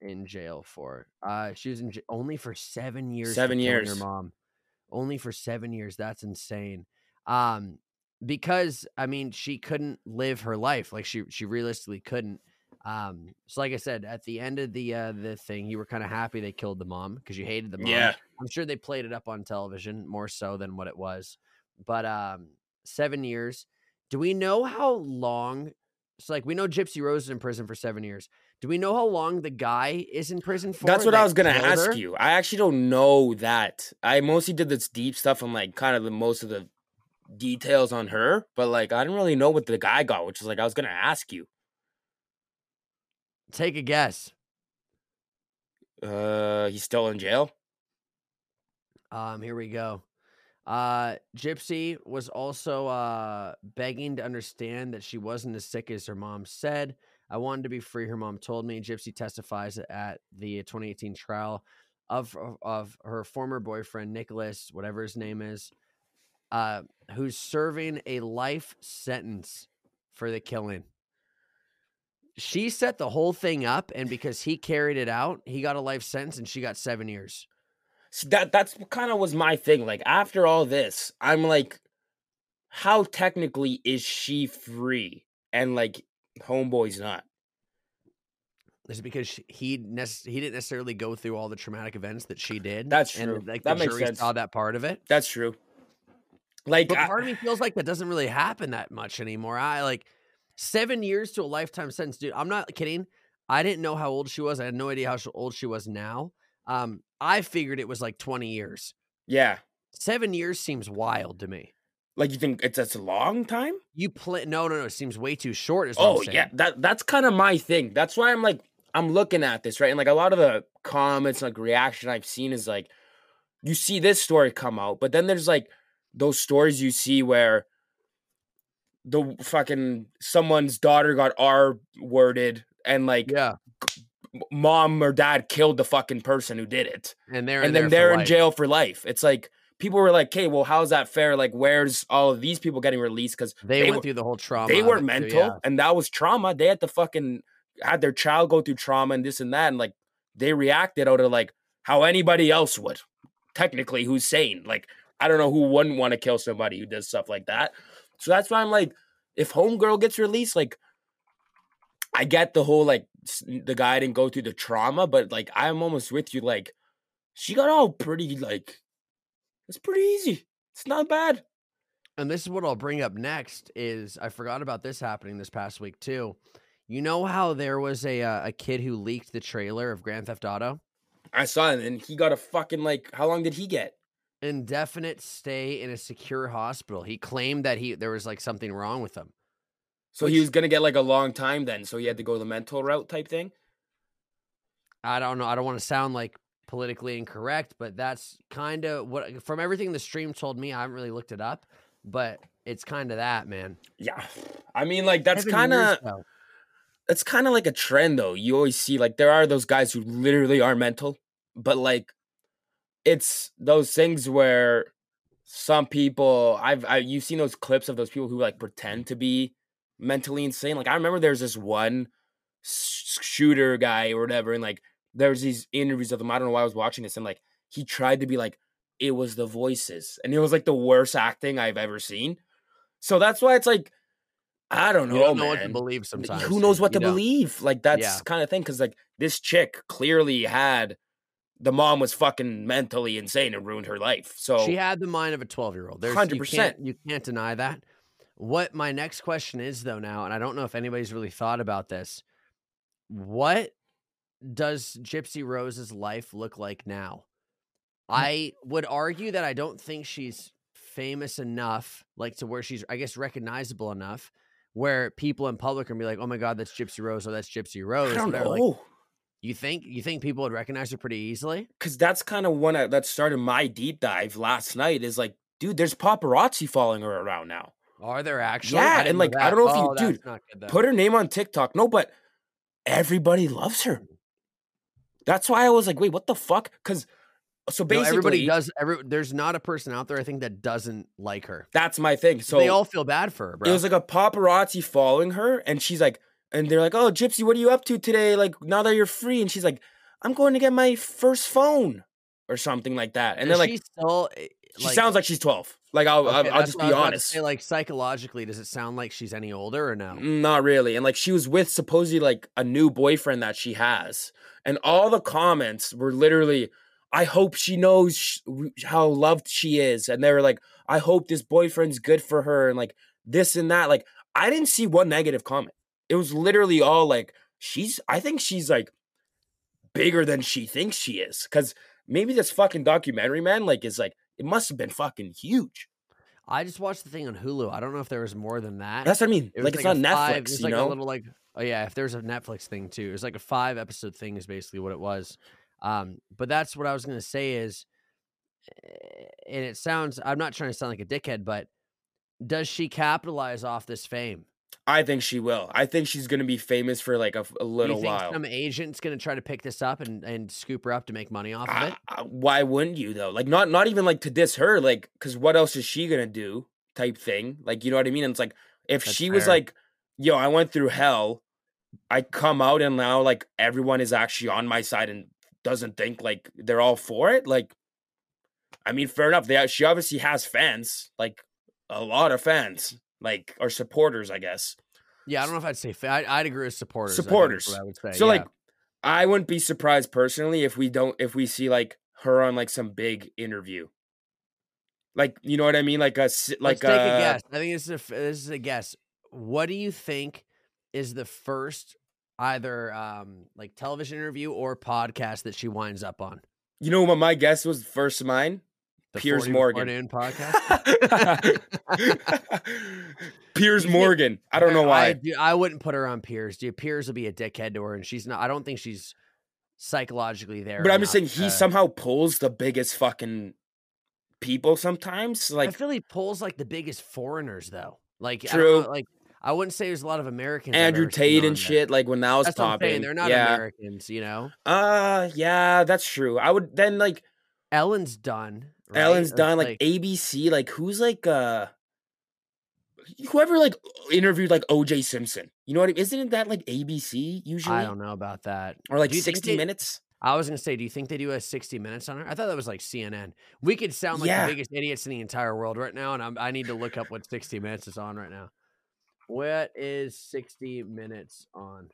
in jail for? Uh, she was in j- only for seven years. Seven years. Her mom, only for seven years. That's insane. Um, because I mean, she couldn't live her life. Like she, she realistically couldn't. Um, so like I said, at the end of the uh the thing, you were kind of happy they killed the mom because you hated the mom. yeah, I'm sure they played it up on television more so than what it was. But um, seven years. Do we know how long? So, like, we know Gypsy Rose is in prison for seven years. Do we know how long the guy is in prison for? that's what I was gonna ask her? you. I actually don't know that. I mostly did this deep stuff and like kind of the most of the details on her, but like I didn't really know what the guy got, which is like I was gonna ask you. Take a guess. Uh, he's still in jail. Um, here we go. Uh, Gypsy was also uh begging to understand that she wasn't as sick as her mom said. I wanted to be free. Her mom told me. Gypsy testifies at the 2018 trial of of her former boyfriend Nicholas, whatever his name is, uh, who's serving a life sentence for the killing. She set the whole thing up, and because he carried it out, he got a life sentence, and she got seven years. See, that that's kind of was my thing. Like after all this, I'm like, how technically is she free? And like, homeboy's not. Is it because he nec- he didn't necessarily go through all the traumatic events that she did? That's true. and, like That the makes jury sense. saw that part of it. That's true. Like, But I- part of me feels like that doesn't really happen that much anymore. I like seven years to a lifetime sentence, dude. I'm not kidding. I didn't know how old she was. I had no idea how old she was now. Um, I figured it was like 20 years. yeah. Seven years seems wild to me. Like you think it's that's a long time? You play? No, no, no. It seems way too short. Oh yeah, that that's kind of my thing. That's why I'm like I'm looking at this right, and like a lot of the comments, like reaction I've seen is like, you see this story come out, but then there's like those stories you see where the fucking someone's daughter got R worded, and like yeah. mom or dad killed the fucking person who did it, And they're and then they're in life. jail for life. It's like. People were like, "Okay, well, how's that fair? Like, where's all of these people getting released? Because They, they went were- through the whole trauma. they were it, too, mental yeah. and that was trauma they had to fucking had their child go through trauma and this and that and like they reacted out of like how anybody else would technically who's sane like i don't know who wouldn't want to kill somebody who does stuff like that so that's why i'm like if homegirl gets released like i get the whole like the guy didn't go through the trauma but like i'm almost with you like she got all pretty like it's pretty easy it's not bad and this is what I'll bring up next is I forgot about this happening this past week too. You know how there was a uh, a kid who leaked the trailer of Grand Theft Auto? i saw it and he got a fucking like how long did he get Indefinite stay in a secure hospital. He claimed that he there was like something wrong with him. So he was gonna get like a long time then. So he had to go the mental route type thing. I don't know. I don't want to sound like politically incorrect, but that's kind of what from everything the stream told me. I haven't really looked it up, but it's kind of that, man. Yeah, I mean, like that's kind of though. it's kind of like a trend though. You always see like there are those guys who literally are mental, but like it's those things where some people I've I, you've seen those clips of those people who like pretend to be mentally insane. Like I remember there's this one s- shooter guy or whatever, and like there's these interviews of him. I don't know why I was watching this, and like he tried to be like it was the voices, and it was like the worst acting I've ever seen. So that's why it's like I don't know, You don't know man. what to believe sometimes. Who knows what You to don't. believe? Like that's Yeah. kind of thing. Because like this chick clearly had the mom was fucking mentally insane and ruined her life. So She had the mind of a 12 year old. There's 100%. 100%. You can't deny that. What my next question is, though, now, and I don't know if anybody's really thought about this. What does Gypsy Rose's life look like now? Hmm. I would argue that I don't think she's famous enough, like to where she's, I guess, recognizable enough, where people in public are be like, "Oh my god, that's Gypsy Rose," or "That's Gypsy Rose." I don't whatever. Like, know. You think you think people would recognize her pretty easily? Because that's kind of one I- that started my deep dive last night. Is like, dude, there's paparazzi following her around now. Are there actually? Yeah, and, like, I don't know if you- Oh, that's dude, good. Put her name on TikTok. No, but everybody loves her. Mm. That's why I was like, wait, what the fuck? Because so No, basically, everybody does. Every there's not a person out there I think that doesn't like her. That's my thing. So they all feel bad for her, bro. It was like a paparazzi following her, and she's like, and they're like, "Oh, Gypsy, what are you up to today? Like now that you're free?" And she's like, "I'm going to get my first phone or something like that." And Does then like she still. eh, she sounds like she's 12. Like I'll okay, I'll, I'll just be was about to honest, Say, like psychologically, does it sound like she's any older or no? not really. And like she was with supposedly like a new boyfriend that she has, and all the comments were literally. I hope she knows sh- how loved she is. And they were like, I hope this boyfriend's good for her. And like this and that. Like, I didn't see one negative comment. It was literally all like, she's, I think she's like bigger than she thinks she is. Cause maybe this fucking documentary, man, like, is like, it must have been fucking huge. I just watched the thing on Hulu. I don't know if there was more than that. That's what I mean. It Like, it's a on Netflix, it was you like know? a little like oh yeah, if there's a Netflix thing too, it was like a five episode thing is basically what it was. Um, but that's what I was gonna say is, eh, and it sounds I'm not trying to sound like a dickhead, but does she capitalize off this fame? I think she will. I think she's going to be famous for like a, Do little you think while. some agent's gonna try to pick this up and, and scoop her up to make money off of it? I- why wouldn't you though? Like not not even like to diss her, like because what else is she gonna do? Type thing. Like you know what I mean? And it's like if That's she was like, "Yo, I went through hell," I come out and now like everyone is actually on my side and doesn't think like they're all for it. Like, I mean, fair enough. They she obviously has fans, like a lot of fans, like or supporters, I guess. Yeah, I don't know if I'd say fa- I, I'd agree with supporters. I Supporters. what I would say. So yeah. like I wouldn't be surprised personally if we don't if we see like her on like some big interview. Like you know what I mean? Like a like Let's take a uh, guess. I think this is a, this is a guess. What do you think is the first either um like television interview or podcast that she winds up on? You know what my guess was first of mine? The Piers Morgan. Podcast. Piers Morgan. I don't know I, why. do- I wouldn't put her on Piers. Dude, Piers will be a dickhead to her, and she's not. I don't think she's psychologically there. But I'm just saying he to- somehow pulls the biggest fucking people sometimes. Like I feel he pulls like the biggest foreigners though. Like True. don't know, like I wouldn't say there's a lot of Americans. Andrew Tate and shit, like when that was That's popping. They're not yeah. Americans, you know. Uh yeah, that's true. I would then like Ellen's done. Right? Ellen's It's done like, ABC, like who's like uh whoever like interviewed like OJ Simpson. You know what I mean? Isn't that like ABC usually? I don't know about that. Or like Do you think 60 they- minutes? I was gonna say, do you think they do a 60 minutes on her? I thought that was like CNN. We could sound like Yeah. the biggest idiots in the entire world right now, and I'm, I need to look up what 60 minutes is on right now. What is 60 minutes on?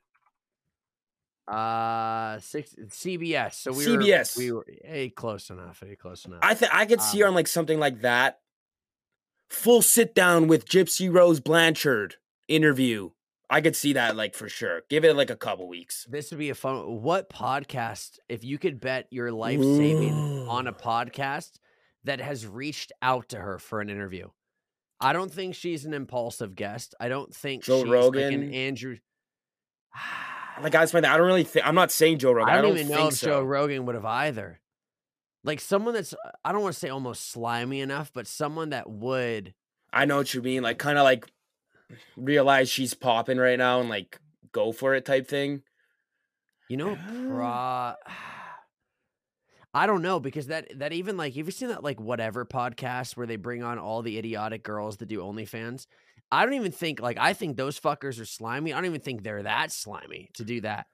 Uh, six CBS. So we CBS. were we were hey, close enough. Hey, close enough. I think I could see her Um, on like something like that. Full sit down with Gypsy Rose Blanchard interview. I could see that like for sure. Give it like a couple weeks. This would be a fun. What podcast, if you could bet your life saving on a podcast that has reached out to her for an interview? I don't think she's an impulsive guest. I don't think Joe she's like Rogan? an Andrew. Like I was finding that I don't really think I'm not saying Joe Rogan. I I don't, don't, even know think if so. Joe Rogan would have either. Like someone that's I don't want to say almost slimy enough, but someone that would. I know what you mean. Like kind of like realize she's popping right now and like go for it type thing. You know, uh. pro. I don't know because that that even like have you seen that like whatever podcast where they bring on all the idiotic girls that do OnlyFans? I don't even think like I think those fuckers are slimy. I don't even think they're that slimy to do that.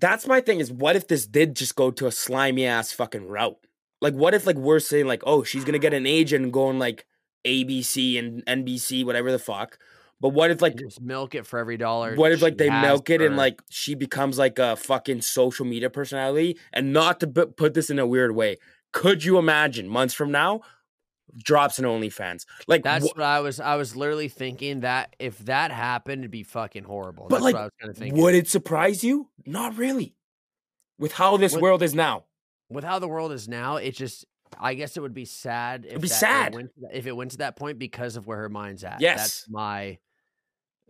That's my thing is what if this did just go to a slimy ass fucking route? Like what if like we're saying like, oh, she's gonna get an agent and go on like ABC and NBC, whatever the fuck. But what if like just milk it for every dollar. what if like they milk it and like she becomes like a fucking social media personality and not to put this in a weird way could you imagine months from now drops an OnlyFans like That's wh- what I was. I was literally thinking that if that happened, it'd be fucking horrible. But, That's like, what I was kind of thinking. would it surprise you not really with how this Would- world is now With how the world is now, it just. I guess it would be sad. If It'd be that- sad. It went if it went to that point because of where her mind's at. Yes. that's my.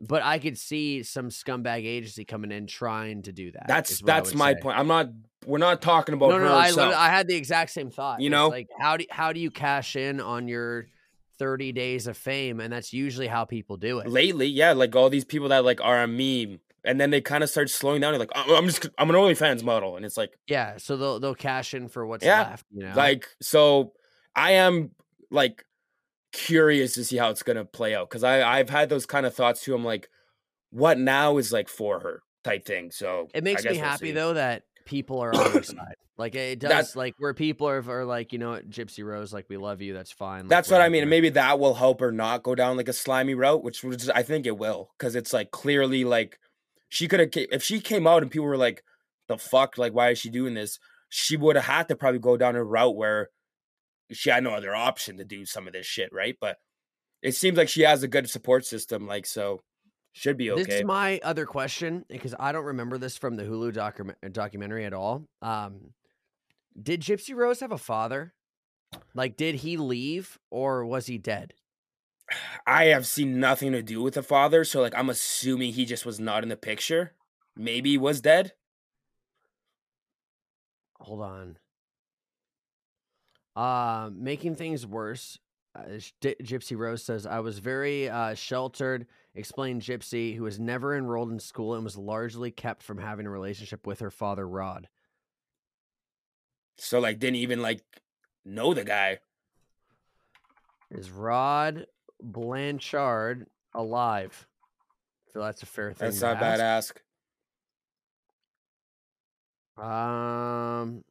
But I could see some scumbag agency coming in trying to do that. that's is what I that's my say. point I'm not we're not talking about No, her no, I, I had the exact same thought. You It's know? like how do how do you cash in on your thirty days of fame? And that's usually how people do it. lately yeah like all these people that like are a meme and then they kind of start slowing down They're like I'm just I'm an OnlyFans model and it's like Yeah, so they'll they'll cash in for what's Yeah, left. You know, Like, so I am like curious to see how it's gonna play out because I I've had those kind of thoughts too. I'm like, what now is like for her type thing. So It makes me we'll happy see. though that people are on her side. Like it does, That's- like where people are, are like, you know, what, Gypsy Rose, like we love you. That's fine. like, That's what I mean. And maybe that will help her not go down like a slimy route, which was I think it will because it's like clearly like she could have if she came out and people were like, the fuck, like why is she doing this? She would have had to probably go down a route where she had no other option to do some of this shit, right? But it seems like she has a good support system, like so should be okay. This is my other question because I don't remember this from the Hulu docu- documentary at all. Um, did Gypsy Rose have a father? Like, did he leave or was he dead? I have seen nothing to do with the father, so like I'm assuming he just was not in the picture. Maybe he was dead. Hold on. Uh, making things worse, uh, Di- Gypsy Rose says, I was very uh, sheltered, explained Gypsy, who was never enrolled in school and was largely kept from having a relationship with her father, Rod. So like didn't even like know the guy. Is Rod Blanchard alive? I feel that's a fair thing. That's not bad ask. Um,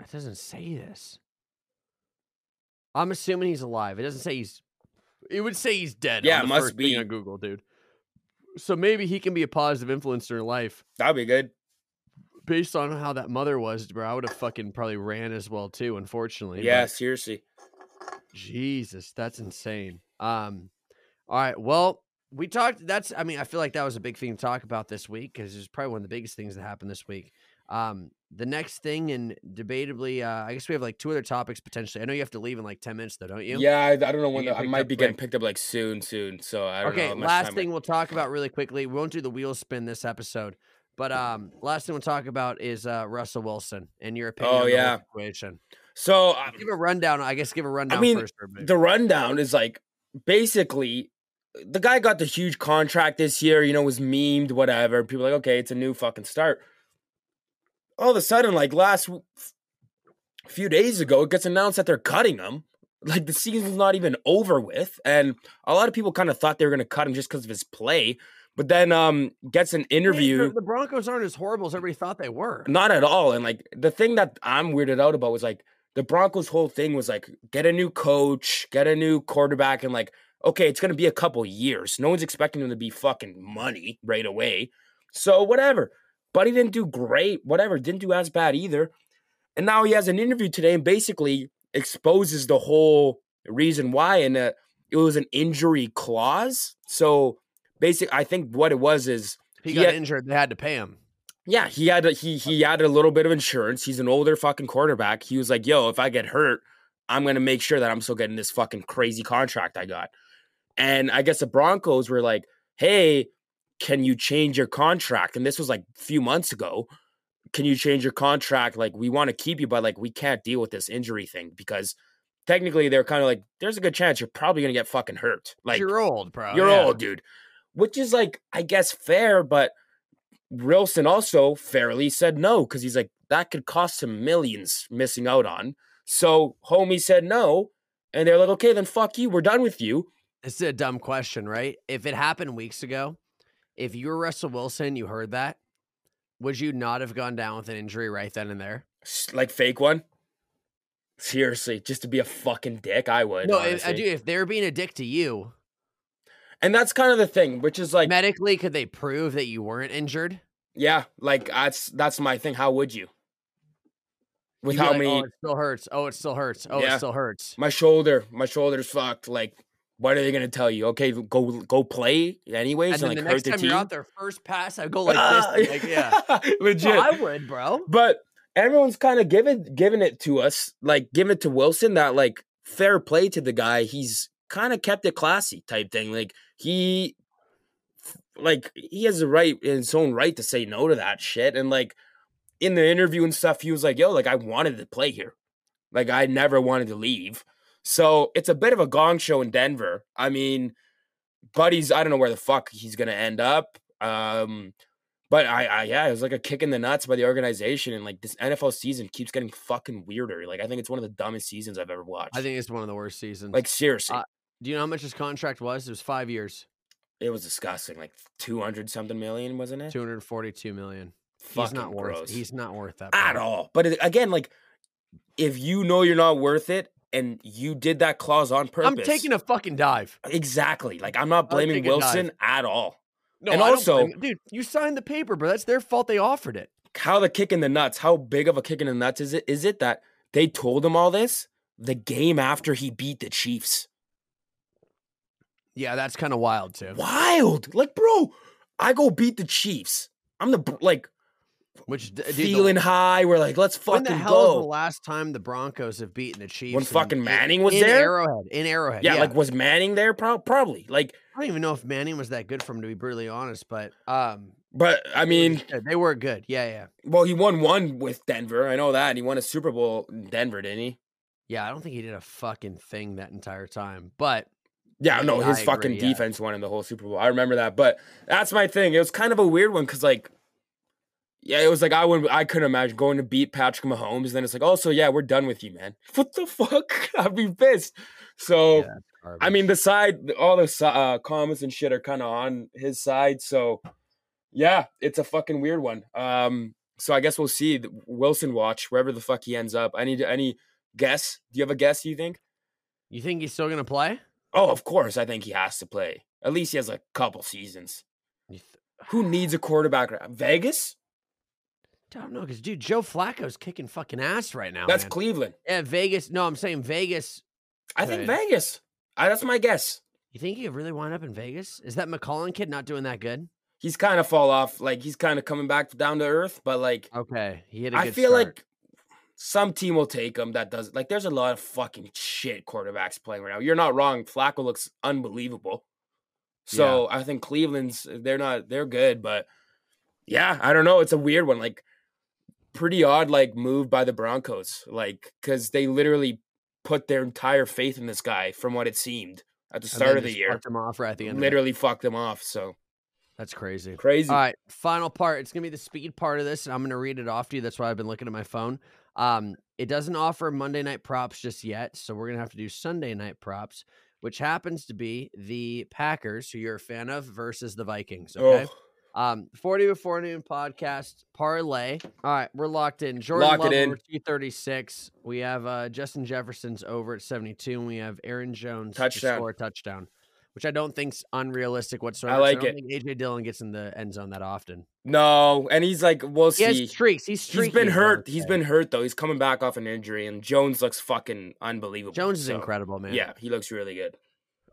it doesn't say this. I'm assuming he's alive. It doesn't say he's. It would say he's dead. Yeah, it must be. on Google, dude. So maybe he can be a positive influence in her life, That'd be good. based on how that mother was. Bro, I would have fucking probably ran as well too. Unfortunately, Yeah, but seriously. Jesus, that's insane. Um, all right. Well, we talked. That's. I mean, I feel like that was a big thing to talk about this week because it's probably one of the biggest things that happened this week. Um, the next thing, and debatably, uh, I guess we have like two other topics potentially. I know you have to leave in like ten minutes, though, don't you? Yeah, I, I don't know when the, I might be getting picked up like soon, soon. So I don't know. Okay. Last time I- thing we'll talk about really quickly. We won't do the wheel spin this episode, but um, last thing we'll talk about is uh Russell Wilson and your opinion. Oh, on the yeah. situation. So uh, Give a rundown. I guess give a rundown I mean, first. the rundown is like basically the guy got the huge contract this year, you know, was memed, whatever. People are like, okay, it's a new fucking start. All of a sudden, like last few days ago, it gets announced that they're cutting him. Like the season's not even over with, and a lot of people kind of thought they were going to cut him just because of his play. But then, um, gets an interview. the- the Broncos aren't as horrible as everybody thought they were. Not at all. And like the thing that I'm weirded out about was like the Broncos' whole thing was like get a new coach, get a new quarterback, and like, okay, it's gonna be a couple years. No one's expecting him to be fucking money right away. So whatever. But he didn't do great, whatever, didn't do as bad either. And now he has an interview today and basically exposes the whole reason why. And uh, it was an injury clause. So basically, I think what it was is He He got had- injured. They had to pay him. yeah, he had a, he he had a little bit of insurance. He's an older fucking quarterback. He was like, "Yo, if I get hurt, I'm gonna make sure that I'm still getting this fucking crazy contract I got. And I guess the Broncos were like, hey, can you change your contract? And this was like a few months ago. Can you change your contract? Like, we want to keep you, but like, we can't deal with this injury thing because technically they're kind of like, there's a good chance you're probably gonna get fucking hurt. Like, you're old, bro. you're yeah. old, dude. Which is like, I guess, fair, but Wilson also fairly said no because he's like, that could cost him millions missing out on. So homie said no. And they're like, okay, then fuck you. We're done with you. It's a dumb question, right? If it happened weeks ago, if you were Russell Wilson, you heard that, would you not have gone down with an injury right then and there? Like, fake one. Seriously, just to be a fucking dick, I would. No, if, I do. If they're being a dick to you, And that's kind of the thing, which is like, medically, could they prove that you weren't injured? yeah, like that's that's my thing. How would you? With You'd how like, oh, many Oh, it still hurts. Oh, it still hurts. Oh, Yeah. it still hurts. my shoulder, my shoulder's fucked. Like, what are they gonna tell you? Okay, go go play anyways, And and, like the next the time team. you're out there, first pass, I go like Ah, this. Like, yeah. legit. No, I would, bro. but everyone's kind of giving giving it to us, like giving it to Wilson. That like fair play to the guy. He's kind of kept it classy, type thing. Like he, like he has a right in his own right to say no to that shit. And like in the interview and stuff, he was like, "Yo, like I wanted to play here. Like I never wanted to leave." So it's a bit of a gong show in Denver. I mean, Buddy's I don't know where the fuck he's gonna end up. Um, but I, I yeah, it was like a kick in the nuts by the organization, and like this NFL season keeps getting fucking weirder. Like I think it's one of the dumbest seasons I've ever watched. I think it's one of the worst seasons. like seriously, Uh, Do you know how much his contract was? It was five years, it was disgusting. Like two hundred something million, wasn't it? two hundred forty-two million. He's Fucking not worth. gross. He's not worth that at bro. all. But again, like if you know you're not worth it and you did that clause on purpose, I'm taking a fucking dive. exactly. Like I'm not blaming dive. Wilson at all. No, And I also- dude, you signed the paper, bro. That's their fault. They offered it. How the kick in the nuts? How big of a kick in the nuts is it? Is it that they told him all this the game after he beat the Chiefs? Yeah, that's kind of wild too. Wild, like bro. I go beat the Chiefs. I'm the like Which dude, the- feeling high. We're like, let's fucking when the hell is the last time the Broncos have beaten the Chiefs? When fucking Manning was in there? Arrowhead, in Arrowhead. Yeah, Yeah, like was Manning there? Pro- probably. Like, I don't even know if Manning was that good for him to be brutally honest, but um, but I mean, they were good. Yeah, yeah, Well, he won one with Denver. I know that. And he won a Super Bowl in Denver, didn't he? yeah. I don't think he did a fucking thing that entire time, but Yeah, no, his I fucking agree, yeah. defense won him the whole Super Bowl. I remember that. But that's my thing. It was kind of a weird one because, like, yeah, it was like I would I couldn't imagine going to beat Patrick Mahomes. And Then it's like, oh, so yeah, we're done with you, man. What the fuck? I'd be pissed. So yeah, I mean, the side, all the uh, comments and shit are kind of on his side. So, yeah, it's a fucking weird one. Um, so I guess we'll see. Wilson watch wherever the fuck he ends up. Any any guess? Do you have a guess? You think? you think he's still gonna play? Oh, of course. I think he has to play. At least he has a couple seasons. Who needs a quarterback? Vegas? I don't know, because dude, Joe Flacco's kicking fucking ass right now. That's man. Cleveland. Yeah, Vegas. No, I'm saying Vegas. I think. Vegas. I, that's my guess. You think he could really wind up in Vegas? Is that McCollum kid not doing that good? He's kind of fall off. Like he's kind of coming back down to earth. But like Okay, he had a I feel start. like some team will take him that does like there's a lot of fucking shit quarterbacks playing right now. You're not wrong. Flacco looks unbelievable. So I think Cleveland's they're not they're good, but yeah, I don't know. It's a weird one. Like pretty odd like move by the Broncos. Like because they literally put their entire faith in this guy from what it seemed at the start of the year. fucked him off right at the end. Literally fucked them off. So that's crazy. crazy. All right, final part. It's gonna be the speed part of this, and I'm gonna read it off to you. That's why I've been looking at my phone. Um, it doesn't offer Monday night props just yet, so we're gonna have to do Sunday night props, which happens to be the Packers, who you're a fan of, versus the Vikings. Okay. Oh, Um, 40 before noon podcast parlay. All right, we're locked in. Jordan Lock it Love in. over 236. We have uh, Justin Jefferson's over at 72, and we have Aaron Jones to Touchdown. score a touchdown, which I don't think's unrealistic whatsoever. like 'cause I it. don't think AJ Dillon gets in the end zone that often. no, and he's like, we'll He has streaks. He's streaky. He's been I hurt. He's been hurt though. He's coming back off an injury, and Jones looks fucking unbelievable. Jones is So, incredible, man. Yeah, he looks really good.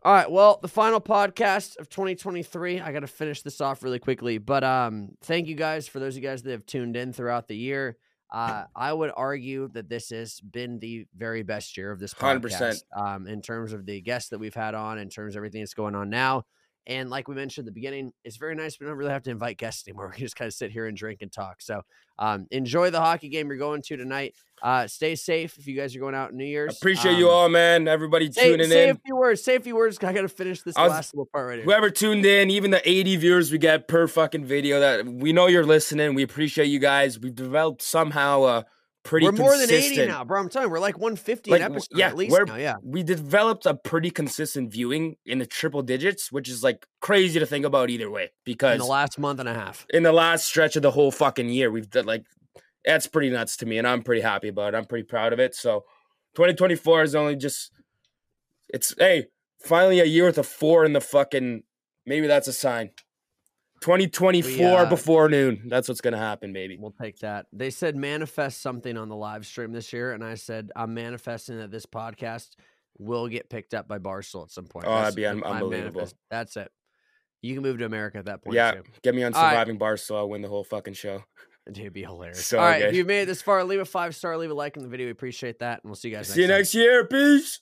All right. Well, the final podcast of 2023. I got to finish this off really quickly, but um, thank you guys for those of you guys that have tuned in throughout the year. Uh, I would argue that this has been the very best year of this 100%. podcast um, in terms of the guests that we've had on, in terms of everything that's going on now. And like we mentioned at the beginning, it's very nice. We don't really have to invite guests anymore. We just kind of sit here and drink and talk. So um, enjoy the hockey game you're going to tonight. Uh, stay safe if you guys are going out New Year's. Appreciate you Um, all, man. Everybody Say, tuning say in. Say a few words. Say a few words. I got to finish this was- last little part right here. Whoever tuned in, even the 80 viewers we get per fucking video, that we know you're listening. We appreciate you guys. We've developed somehow a pretty We're more than 80 now, bro. I'm telling you, we're like 150 Like, an episode yeah, at least now. Yeah. We developed a pretty consistent viewing in the triple digits, which is like crazy to think about either way. Because In the last month and a half. in the last stretch of the whole fucking year, we've done like that's pretty nuts to me, and I'm pretty happy about it. I'm pretty proud of it. So 2024 is only just it's hey, finally a year with a four in the fucking maybe that's a sign. 2024 We, uh, before noon. That's what's gonna happen, baby. We'll take that. They said manifest something on the live stream this year, and I said I'm manifesting that this podcast will get picked up by Barstool at some point. Oh, that'd be un- unbelievable. manifest- That's it. You can move to America at that point. Yeah, too. get me on surviving bar so I'll win the whole fucking show. Dude, it'd be hilarious. So All right, if you've made it this far, leave a five star, leave a like in the video. We appreciate that, and we'll see you guys See you time. next year. Peace.